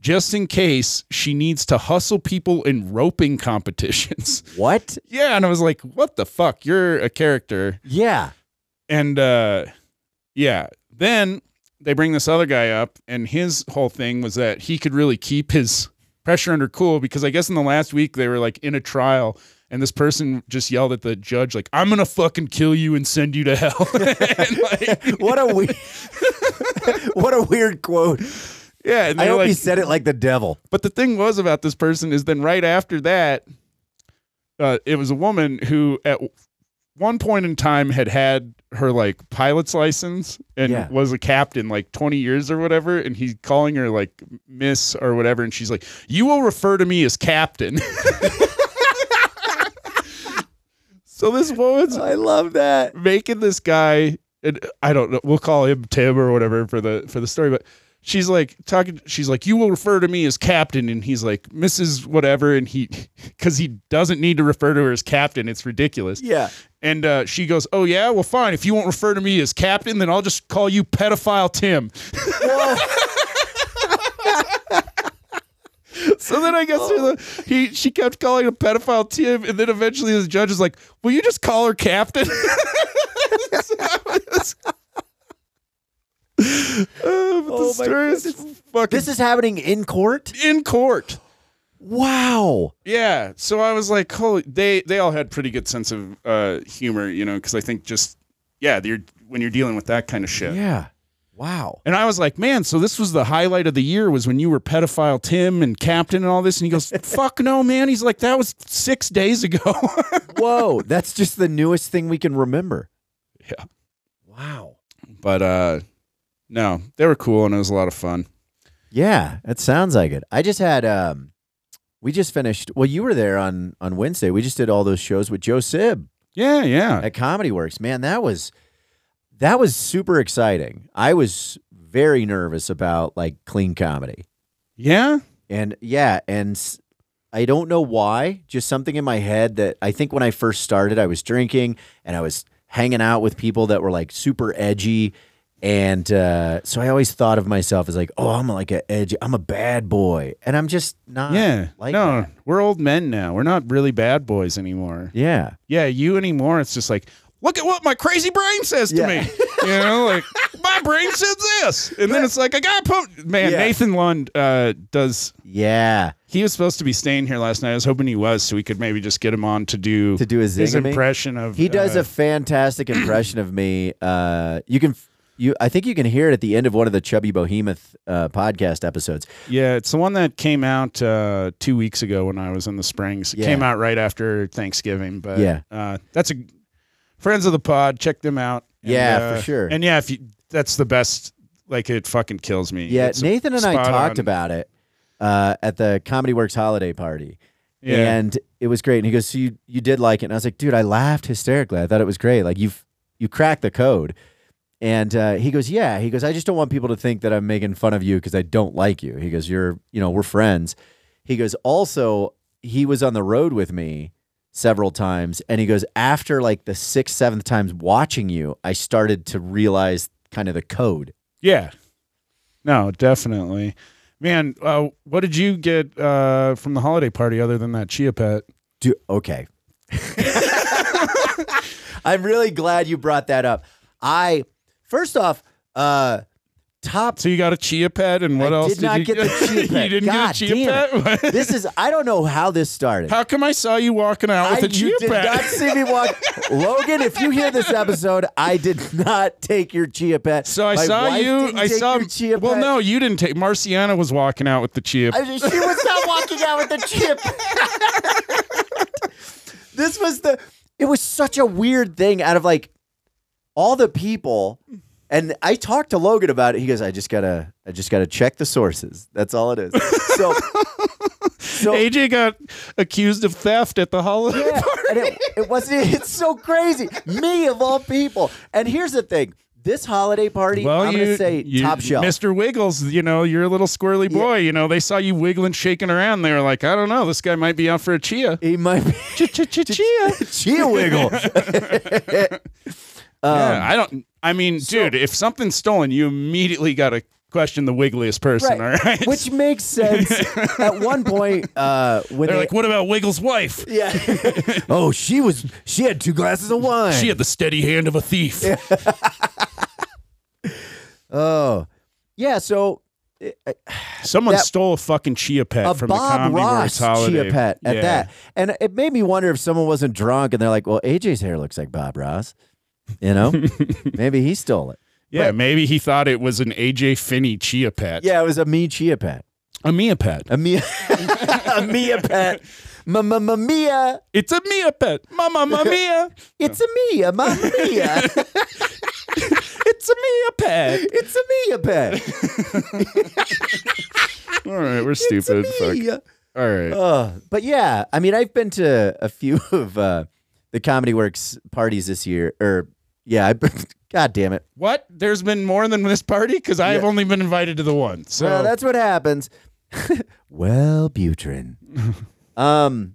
just in case she needs to hustle people in roping competitions. [laughs] What? yeah, and I was like, "What the fuck? You're a character." Yeah. And uh yeah, then they bring this other guy up and his whole thing was that he could really keep his pressure under cool because I guess in the last week they were like in a trial and this person just yelled at the judge like I'm going to fucking kill you and send you to hell. [laughs] like, What a weird, [laughs] what a weird quote. yeah, and I hope like, he said it like the devil. But the thing was about this person is then right after that, uh, it was a woman who at one point in time had had her like pilot's license and Yeah. was a captain like 20 years or whatever. And he's calling her like Miss or whatever. And she's like, You will refer to me as captain. [laughs] so this woman's I love that. making this guy and I don't know we'll call him Tim or whatever for the for the story but she's like talking she's like you will refer to me as captain and he's like Mrs whatever and he [laughs] cuz he doesn't need to refer to her as captain it's ridiculous Yeah. and uh, she goes oh yeah well fine if you won't refer to me as captain then I'll just call you pedophile Tim [laughs] So then I guess the, he she kept calling him pedophile Tim, and then eventually the judge is like, "Will you just call her captain?" So I was- Uh, but Oh the my is fucking This is happening in court? in court. Wow. Yeah, so I was like, "Holy!" They they all had pretty good sense of uh, humor, you know, because I think just yeah, you're when you're dealing with that kind of shit. Yeah. Wow. And I was like, man, so this was the highlight of the year was when you were pedophile Tim and captain and all this. And he goes, [laughs] fuck no, man. He's like, that was six days ago. [laughs] Whoa. That's just the newest thing we can remember. Yeah. Wow. but uh no, they were cool and it was a lot of fun. Yeah, it sounds like it. I just had um we just finished well, you were there on on Wednesday. We just did all those shows with Joe Sib Yeah, yeah. at Comedy Works. Man, that was that was super exciting. I was very nervous about like clean comedy. Yeah? And yeah, and I don't know why, just something in my head that I think when I first started, I was drinking and I was hanging out with people that were like super edgy. And uh, so I always thought of myself as like, oh, I'm like a edgy, I'm a bad boy. And I'm just not Yeah. like no, that. we're old men now. We're not really bad boys anymore. Yeah. Yeah, you anymore. It's just like, look at what my crazy brain says to Yeah. me. [laughs] You know, like my brain says this, and then it's like I got put. Man, Yeah. Nathan Lund uh, does. Yeah. He was supposed to be staying here last night. I was hoping he was, so we could maybe just get him on to do To do his his impression of. He does uh, a fantastic impression of me. Uh, you can, you, I think you can hear it at the end of one of the Chubby Behemoth uh, podcast episodes. Yeah, it's the one that came out uh, two weeks ago when I was in the Springs. It Yeah. came out right after Thanksgiving, but Yeah. uh, that's a friends of the pod. Check them out. And, Yeah, uh, for sure. And yeah, if you, that's the best. Like it fucking kills me. Yeah, It's Nathan and I talked on. about it uh, at the Comedy Works holiday party. Yeah. And it was great. And he goes, "So you you did like it?" And I was like, "Dude, I laughed hysterically. I thought it was great. Like you've you cracked the code." And uh, he goes, "Yeah." He goes, "I just don't want people to think that I'm making fun of you because I don't like you." He goes, "You're you know we're friends." He goes, "Also, he was on the road with me." Several times and he goes after like the sixth seventh times watching you i started to realize kind of the code Yeah. No, definitely. Man, uh, what did you get uh, from the holiday party other than that chia pet? Do okay. [laughs] I'm really glad you brought that up. I first off, uh top So you got a chia pet, and what I else did not you get the [laughs] chia pet. you didn't God get a chia pet? [laughs] this is I don't know how this started. How come I saw you walking out with I, a chia you did not see me walk. [laughs] Logan, if you hear this episode, I did not take your chia pet. So I My saw you. I saw. chia well, pet. no, you didn't take. Marciana was walking out with the chia. I, she was not walking out with the chip. this was the. It was such a weird thing. Out of like all the people, and I talked to Logan about it. He goes, "I just gotta, I just gotta check the sources. That's all it is." [laughs] So, so AJ got accused of theft at the holiday yeah, party. and it, it wasn't. It's so crazy. Me of all people. And here's the thing: this holiday party, Well, I'm you, gonna say you- top shelf. Mr. Wiggles. You know, you're a little squirrely boy. You know, they saw you wiggling, shaking around. They were like, I don't know, this guy might be out for a chia. He might be Chia, chia, Chia. chia [laughs] wiggle. [laughs] Um, yeah, I don't. I mean, dude, if something's stolen, you immediately got to question the wiggliest person. All right. Which makes sense. [laughs] At one point, uh, when They're they, like, what about Wiggles' wife? yeah, [laughs] oh, she was she had two glasses of wine. She had the steady hand of a thief. [laughs] oh, yeah. So uh, Someone That- stole a fucking chia pet a from the Bob Comedy Ross holiday. chia pet at Yeah. that, and it made me wonder if someone wasn't drunk and they're like, "Well, AJ's hair looks like Bob Ross," you know? [laughs] Maybe he stole it. Yeah, But- maybe he thought it was an AJ Finney chia pet. Yeah, it was a me chia pet, A Mia pet. a Mia, [laughs] a Mia pet, ma ma ma Mia. It's a Mia pet. Mama ma Mia. [laughs] It's a Mia, Mamma Mia. It's a Mia pet. It's a Mia pet. All right, we're stupid. Fuck. All right. Uh, but yeah, I mean, I've been to a few of uh, the Comedy Works parties this year. Or yeah, I, [laughs] God damn it. What? There's been more than this party? Because I have Yeah. only been invited to the one. So well, that's what happens. [laughs] well, Butrin. [laughs] um,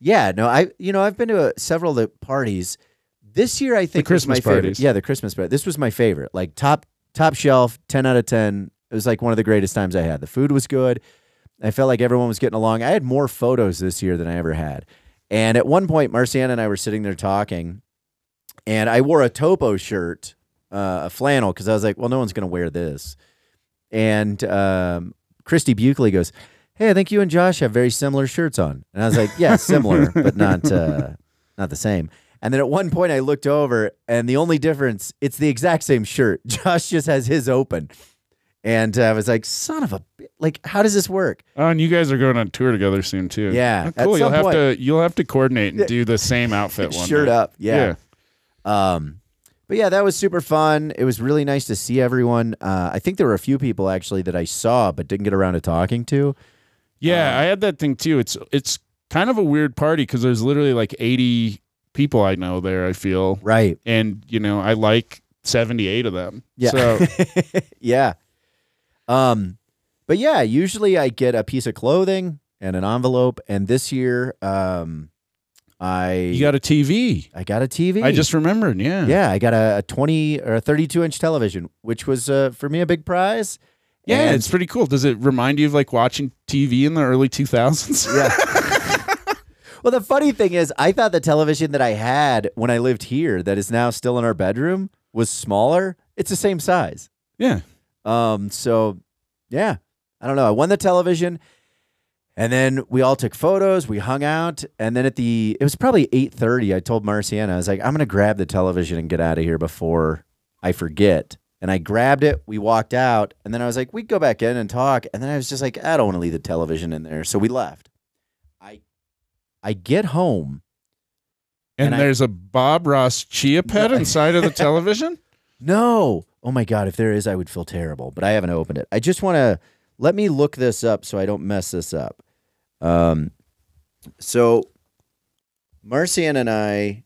yeah, no, I you know I've been to uh several of the parties. This year, I think was Christmas my favorite. parties. Yeah, the Christmas party. This was my favorite. Like top top shelf, ten out of ten. It was like one of the greatest times I had. The food was good. I felt like everyone was getting along. I had more photos this year than I ever had. And at one point, Marciana and I were sitting there talking, and I wore a Topo shirt, uh, a flannel, because I was like, well, no one's going to wear this. And um, Christy Buckley goes, hey, I think you and Josh have very similar shirts on. And I was like, yeah, similar, but not uh, not the same. And then at one point, I looked over, and the only difference, it's the exact same shirt. [laughs] Josh just has his open. And uh, I was like, son of a, bi- like, how does this work? Oh, and you guys are going on tour together soon too. Yeah, Oh, at cool. You'll some have point. to you'll have to coordinate and do the same outfit [laughs] one. Shirt up. Yeah. Um, but yeah, that was super fun. It was really nice to see everyone. Uh, I think there were a few people actually that I saw but didn't get around to talking to. Yeah, I had that thing too. It's it's kind of a weird party because there's literally like 80 people I know there. I feel, Right. and you know, I like 78 of them. Yeah. So [laughs] yeah. Um, but yeah, usually I get a piece of clothing and an envelope, and this year, um, I you got a TV. I got a TV. I just remembered. Yeah. yeah, I got a, a twenty or a thirty-two inch television, which was uh, for me a big prize. Yeah, And- it's pretty cool. Does it remind you of like watching TV in the early 2000s? yeah. [laughs] Well, the funny thing is, I thought the television that I had when I lived here, that is now still in our bedroom, was smaller. It's the same size. Yeah. Um, so yeah, I don't know. I won the television, and then we all took photos. We hung out, and then at the it was probably eight thirty. I told Marciana, I was like, I'm gonna grab the television and get out of here before I forget. And I grabbed it. We walked out, and then I was like, we go back in and talk. And then I was just like, I don't want to leave the television in there, so we left. I I get home. And, And there's a Bob Ross chia pet inside of the [laughs] television? No. Oh my God. If there is, I would feel terrible, but I haven't opened it. I just want to let me look this up so I don't mess this up. Um, so Marcian and I,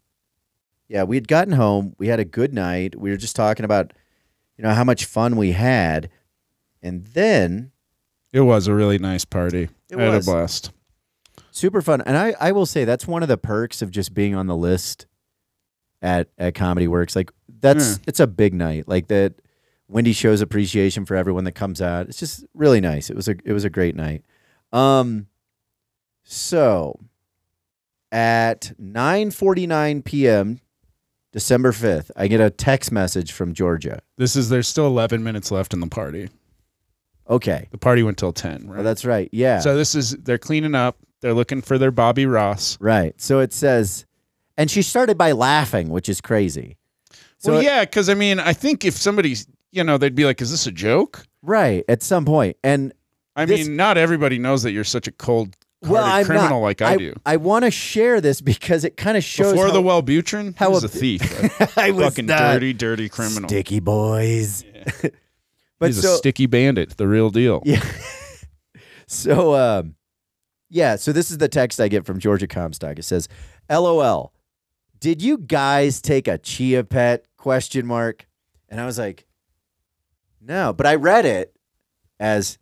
yeah, we had gotten home. We had a good night. We were just talking about, you know, how much fun we had. And then It was a really nice party. It I had was. a blast. super fun. And I, I will say that's one of the perks of just being on the list at, at Comedy Works. Like that's, Yeah. it's a big night. Like that Wende shows appreciation for everyone that comes out. It's just really nice. It was a, it was a great night. Um, so at 9:49 p.m. December 5th, I get a text message from Georgia. This is there's still 11 minutes left in the party. Okay. The party went till 10, right? Well, that's right. Yeah. So this is they're cleaning up. They're looking for their Bobby Ross. right. So it says and she started by laughing, which is crazy. So well, yeah, because I mean, I think if somebody's, you know, they'd be like, "Is this a joke?" right, at some point. And I This- mean, not everybody knows that you're such a cold well, I'm criminal not, like I, do. I want to share this because it kind of shows Before how, the Wellbutrin, how was a- a thief, [laughs] I was fucking dirty, dirty criminal. Sticky boys. [laughs] but He's so a sticky bandit, the real deal. Yeah. [laughs] so um yeah, so this is the text I get from Georgia Comstock. It says, LOL. Did you guys take a chia pet? Question mark. And I was like, no. But I read it as,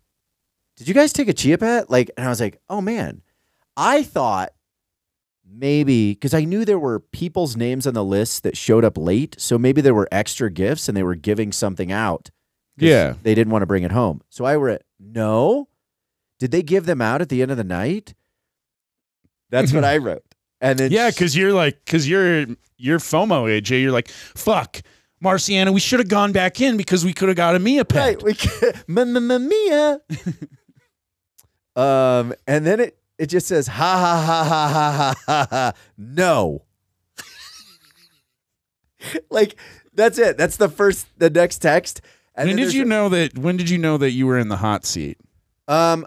did you guys take a chia pet? Like, and I was like, oh man. I thought maybe because I knew there were people's names on the list that showed up late. So maybe there were extra gifts and they were giving something out Yeah. They didn't want to bring it home. So I read, no. Did they give them out at the end of the night? That's what [laughs] I wrote. And then yeah, because you're like, because you're you're FOMO, AJ. You're like, fuck. Marciana, we should have gone back in because we could have got a Mia pet. Right, we could, [laughs] Mia. um, and then it it just says ha ha ha ha ha ha ha. No. [laughs] like that's it. That's the first. The next text. And when did you know that? When did you know that you were in the hot seat? Um.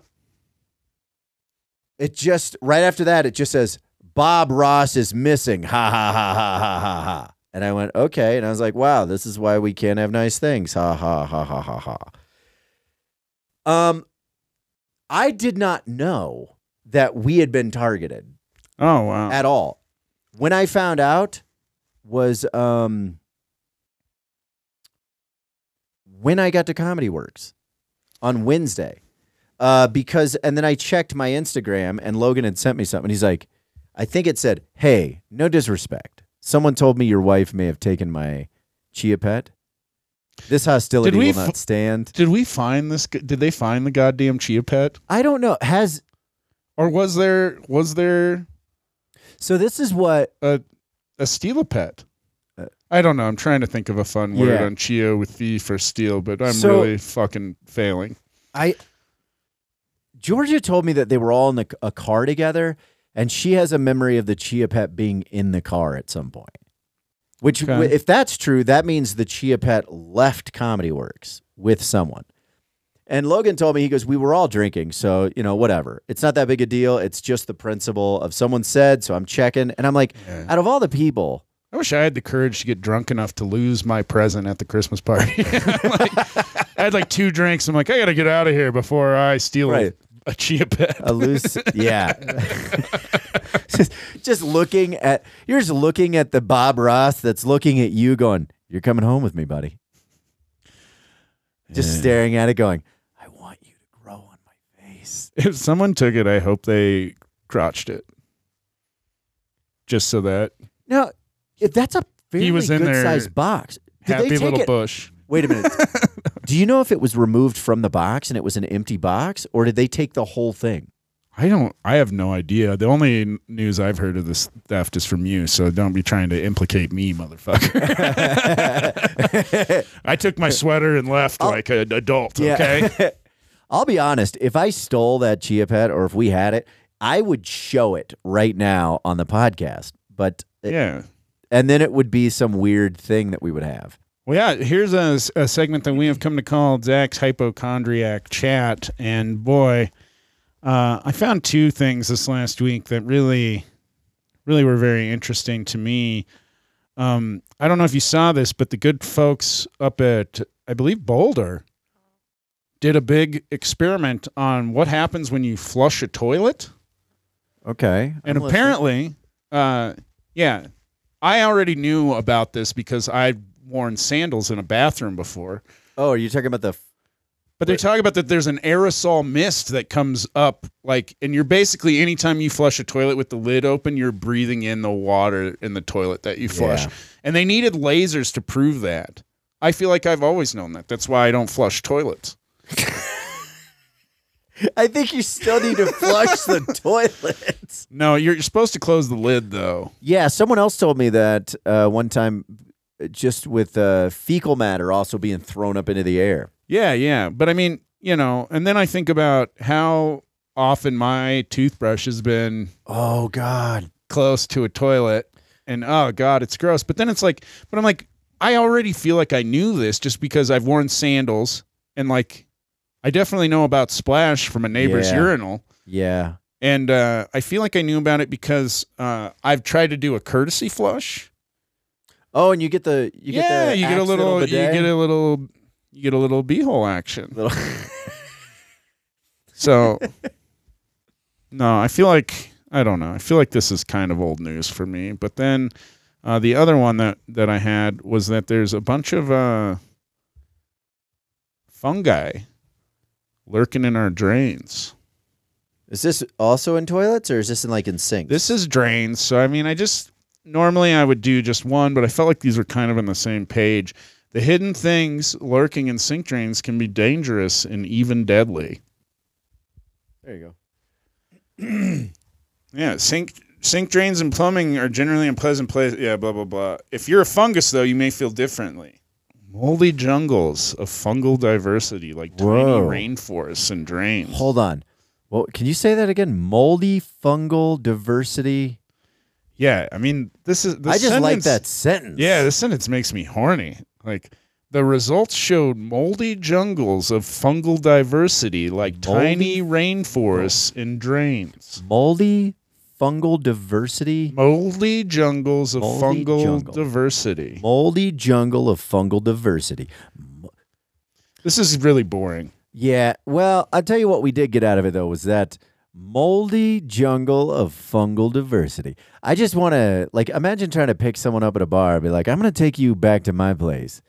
It just right after that. It just says Bob Ross is missing. Ha ha ha ha ha ha ha. And I went, okay. And I was like, wow, this is why we can't have nice things. Ha ha ha ha ha ha. Um, I did not know that we had been targeted Oh wow. at all. When I found out was um when I got to Comedy Works on Wednesday. Uh, because and then I checked my Instagram and Logan had sent me something. He's like, I think it said, "Hey, no disrespect. Someone told me your wife may have taken my chia pet. This hostility will not f- stand." did we find this? Did they find the goddamn chia pet? I don't know. Has Or was there was there so this is what a a steal a pet? Uh, I don't know. I'm trying to think of a fun word on chia with thief or steel, but I'm So- really fucking failing. I Georgia told me that they were all in the, a car together, and she has a memory of the Chia Pet being in the car at some point. Which, Okay. w- if that's true, that means the Chia Pet left Comedy Works with someone. And Logan told me he goes, we were all drinking, so you know, whatever. It's not that big a deal. It's just the principle of someone said, so I'm checking. And I'm like, Yeah. out of all the people, I wish I had the courage to get drunk enough to lose my present at the Christmas party. [laughs] Like, I had like two drinks. I'm like, I got to get out of here before I steal Right. A chia pet. a loose yeah just, [laughs] just looking at you're just looking at the bob ross that's looking at you going you're coming home with me buddy just Yeah. staring at it going i want you to grow on my face If someone took it, I hope they crotched it. Just so that now if that's a fairly was in good there, sized box did happy they take little it bush. wait a minute [laughs] do you know if it was removed from the box and it was an empty box or did they take the whole thing I don't. I have no idea. The only news I've heard of this theft is from you. So don't be trying to implicate me, motherfucker. [laughs] I took my sweater and left oh. like an adult. Okay. [laughs] I'll be honest. If I stole that chia pet, or if we had it, I would show it right now on the podcast. But yeah. and then it would be some weird thing that we would have. Well, yeah. Here's a segment that we have come to call Zac's hypochondriac chat, and boy, uh, I found two things this last week that really, really were very interesting to me. Um, I don't know if you saw this, but the good folks up at I believe Boulder did a big experiment on what happens when you flush a toilet. Okay. And I'm listening. apparently, uh, yeah, I already knew about this because I'd worn sandals in a bathroom before. Oh, are you talking about the? But they're talking about that there's an aerosol mist that comes up, like, and you're basically anytime you flush a toilet with the lid open, you're breathing in the water in the toilet that you flush. Yeah. And they needed lasers to prove that. I feel like I've always known that. That's why I don't flush toilets. [laughs] I think you still need to flush the [laughs] toilets. No, you're, you're supposed to close the lid though. Yeah, someone else told me that uh, one time, just with uh, fecal matter also being thrown up into the air. Yeah, yeah. But I mean, you know, and then I think about how often my toothbrush has been Oh God. close to a toilet and oh god, it's gross. But then it's like but I'm like I already feel like I knew this just because I've worn sandals and like I definitely know about splash from a neighbor's Yeah. urinal. Yeah. And uh, I feel like I knew about it because uh, I've tried to do a courtesy flush. Oh, and you get the you get yeah, the you get a little, you get a little, you get a little beehole action. Little- So, [laughs] no, I feel like I don't know. I feel like this is kind of old news for me. But then uh, the other one that that I had was that there's a bunch of uh, fungi lurking in our drains. Is this also in toilets or is this in like in sinks? This is drains. So I mean, I just normally I would do just one, but I felt like these were kind of on the same page. The hidden things lurking in sink drains can be dangerous and even deadly. there you go. [clears throat] Yeah, sink sink drains and plumbing are generally in pleasant place. Yeah, blah blah blah. If you're a fungus, though, you may feel differently. Moldy jungles of fungal diversity, like Whoa. tiny rainforests and drains. Hold on. Well, can you say that again? Moldy fungal diversity. Yeah, I mean, this is. The I just like that sentence. Yeah, this sentence makes me horny. Like the results showed moldy jungles of fungal diversity, like Moldy tiny rainforests oh. and drains. Moldy fungal diversity. Moldy jungles of Moldy fungal jungle. diversity. Moldy jungle of fungal diversity. This is really boring. Yeah. Well, I'll tell you what we did get out of it though was that moldy jungle of fungal diversity. I just want to like imagine trying to pick someone up at a bar and be like, "I'm to take you back to my place.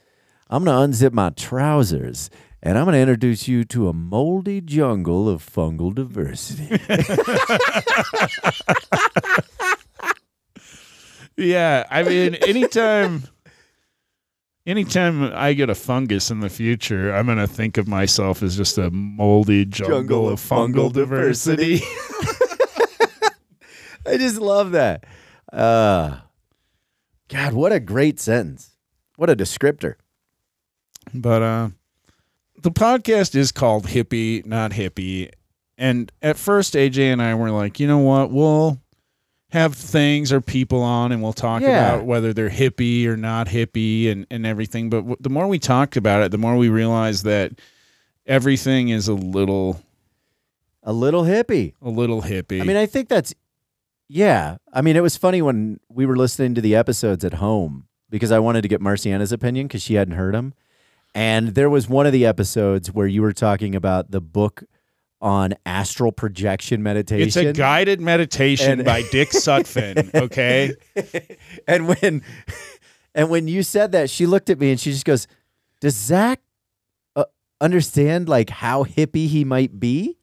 I'm to unzip my trousers." And I'm going to introduce you to a moldy jungle of fungal diversity. [laughs] Yeah, I mean, anytime, anytime I get a fungus in the future, I'm gonna think of myself as just a moldy jungle, Jungle of of fungal, fungal diversity. [laughs] I just love that. Uh, God, what a great sentence. What a descriptor. but uh, the podcast is called Hippie, not Hippie. And at first, AJ and I were like, you know what, we'll have things or people on, and we'll talk Yeah. about whether they're hippie or not hippie, and and everything. But w- the more we talked about it, the more we realized that everything is a little A little hippie. a little hippie. I mean, I think that's yeah. I mean, it was funny when we were listening to the episodes at home because I wanted to get Marciana's opinion because she hadn't heard them. And there was one of the episodes where you were talking about the book on astral projection meditation. it's a guided meditation And- by Dick Sutphin. [laughs] Okay, and when [laughs] and when you said that, she looked at me and she just goes, "Does Zac uh, understand like how hippie he might be?"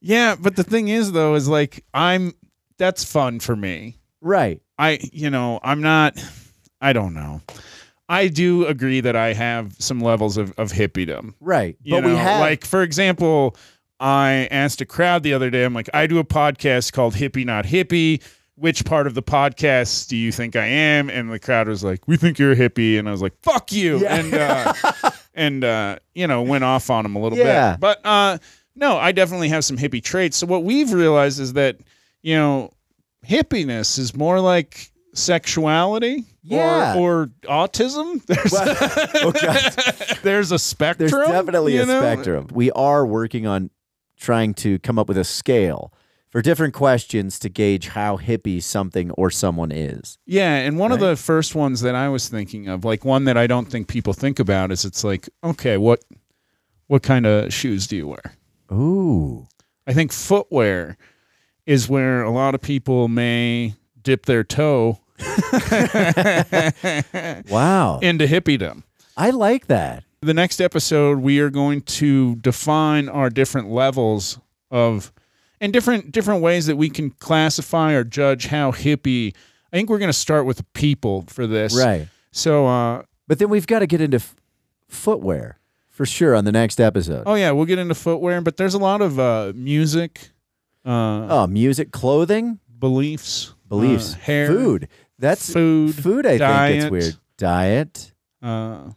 yeah. But the thing is, though, is like I'm. That's fun for me. Right. I, you know, I'm not. I don't know. I do agree that I have some levels of, of hippiedom. Right. You but we have like for example, I asked a crowd the other day, I'm like, I do a podcast called Hippie Not Hippie. Which part of the podcast do you think I am? And the crowd was like, We think you're a hippie. And I was like, Fuck you. Yeah. And uh [laughs] and uh, you know, went off on him a little Yeah. bit. But uh no, I definitely have some hippie traits. So what we've realized is that, you know, hippiness is more like sexuality Yeah. or, or autism. [laughs] There's, Oh, God. [laughs] there's a spectrum. There's definitely a know? spectrum. We are working on trying to come up with a scale for different questions to gauge how hippie something or someone is. Yeah, and one of the first ones that I was thinking of, like one that I don't think people think about, is it's like, okay, what what kind of shoes do you wear? Ooh. I think footwear is where a lot of people may dip their toe [laughs] Wow. [laughs] into hippiedom. I like that. The next episode, we are going to define our different levels of and different different ways that we can classify or judge how hippie. I think we're going to start with the people for this. Right. So, uh, But then we've got to get into f- footwear for sure on the next episode. oh yeah, we'll get into footwear, but there's a lot of uh, music, uh, Oh, music, clothing, beliefs, beliefs, uh, hair, food. That's food, food. I think it's weird. Diet, uh,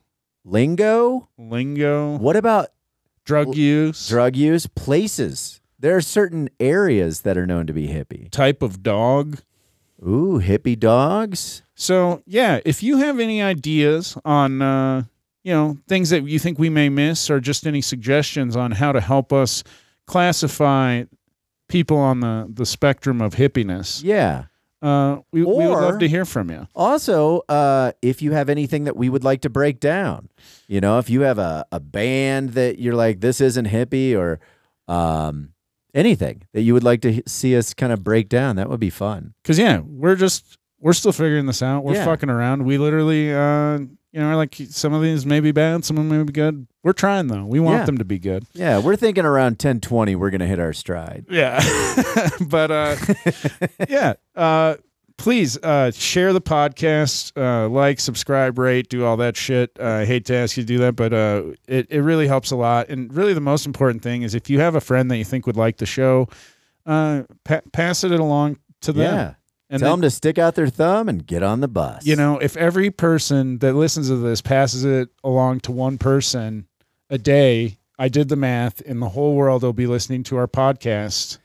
lingo. lingo, What about drug use, drug use? Places. There are certain areas that are known to be hippie. type of dog. Ooh, hippie dogs. So yeah, if you have any ideas on uh, you know things that you think we may miss, or just any suggestions on how to help us classify people on the the spectrum of hippiness, Yeah. Uh, we, we would love to hear from you. Also, uh, if you have anything that we would like to break down, you know, if you have a, a band that you're like, this isn't hippie, or um, anything that you would like to see us kind of break down, that would be fun. Because yeah, we're just we're still figuring this out. We're Yeah. fucking around. We literally, uh, you know, like some of these may be bad, some of them may be good. We're trying though. We want Yeah. them to be good. Yeah, we're thinking around 1020, we're going to hit our stride. Yeah. [laughs] but uh [laughs] yeah. Uh please uh share the podcast, uh like, subscribe, rate, do all that shit. Uh, I hate to ask you to do that, but uh it, it really helps a lot. And really the most important thing is if you have a friend that you think would like the show, uh pa- pass it along to them. Yeah. And Tell then- them to stick out their thumb and get on the bus. you know, if every person that listens to this passes it along to one person a day, I did the math, and the whole world will be listening to our podcast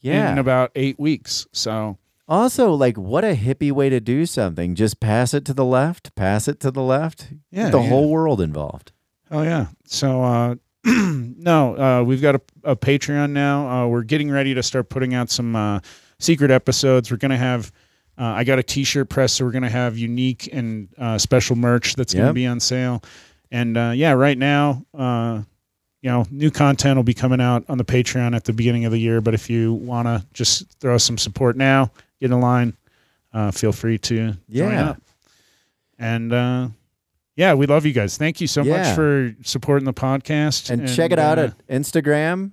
yeah. in about eight weeks. So also, like, what a hippie way to do something. Just pass it to the left, pass it to the left. Yeah, Get the yeah. whole world involved. Oh yeah. So uh [clears throat] no, uh we've got a, a Patreon now. Uh we're getting ready to start putting out some uh secret episodes. We're going to have uh, I got a t-shirt press so we're going to have unique and uh special merch that's going to be on sale. And uh yeah, right now uh you know, new content will be coming out on the Patreon at the beginning of the year, but if you want to just throw some support now, get in line, uh feel free to join Yeah. up. And uh yeah, we love you guys. Thank you so Yeah. much for supporting the podcast. And, check it out at Instagram,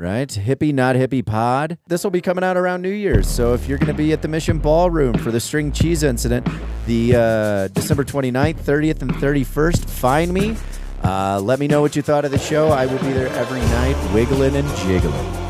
right? Hippie Not Hippie Pod. This will be coming out around New Year's. So if you're going to be at the Mission Ballroom for the string cheese incident, the uh, December 29th, 30th, and 31st, find me. Uh, let me know what you thought of the show. I will be there every night, wiggling and jiggling.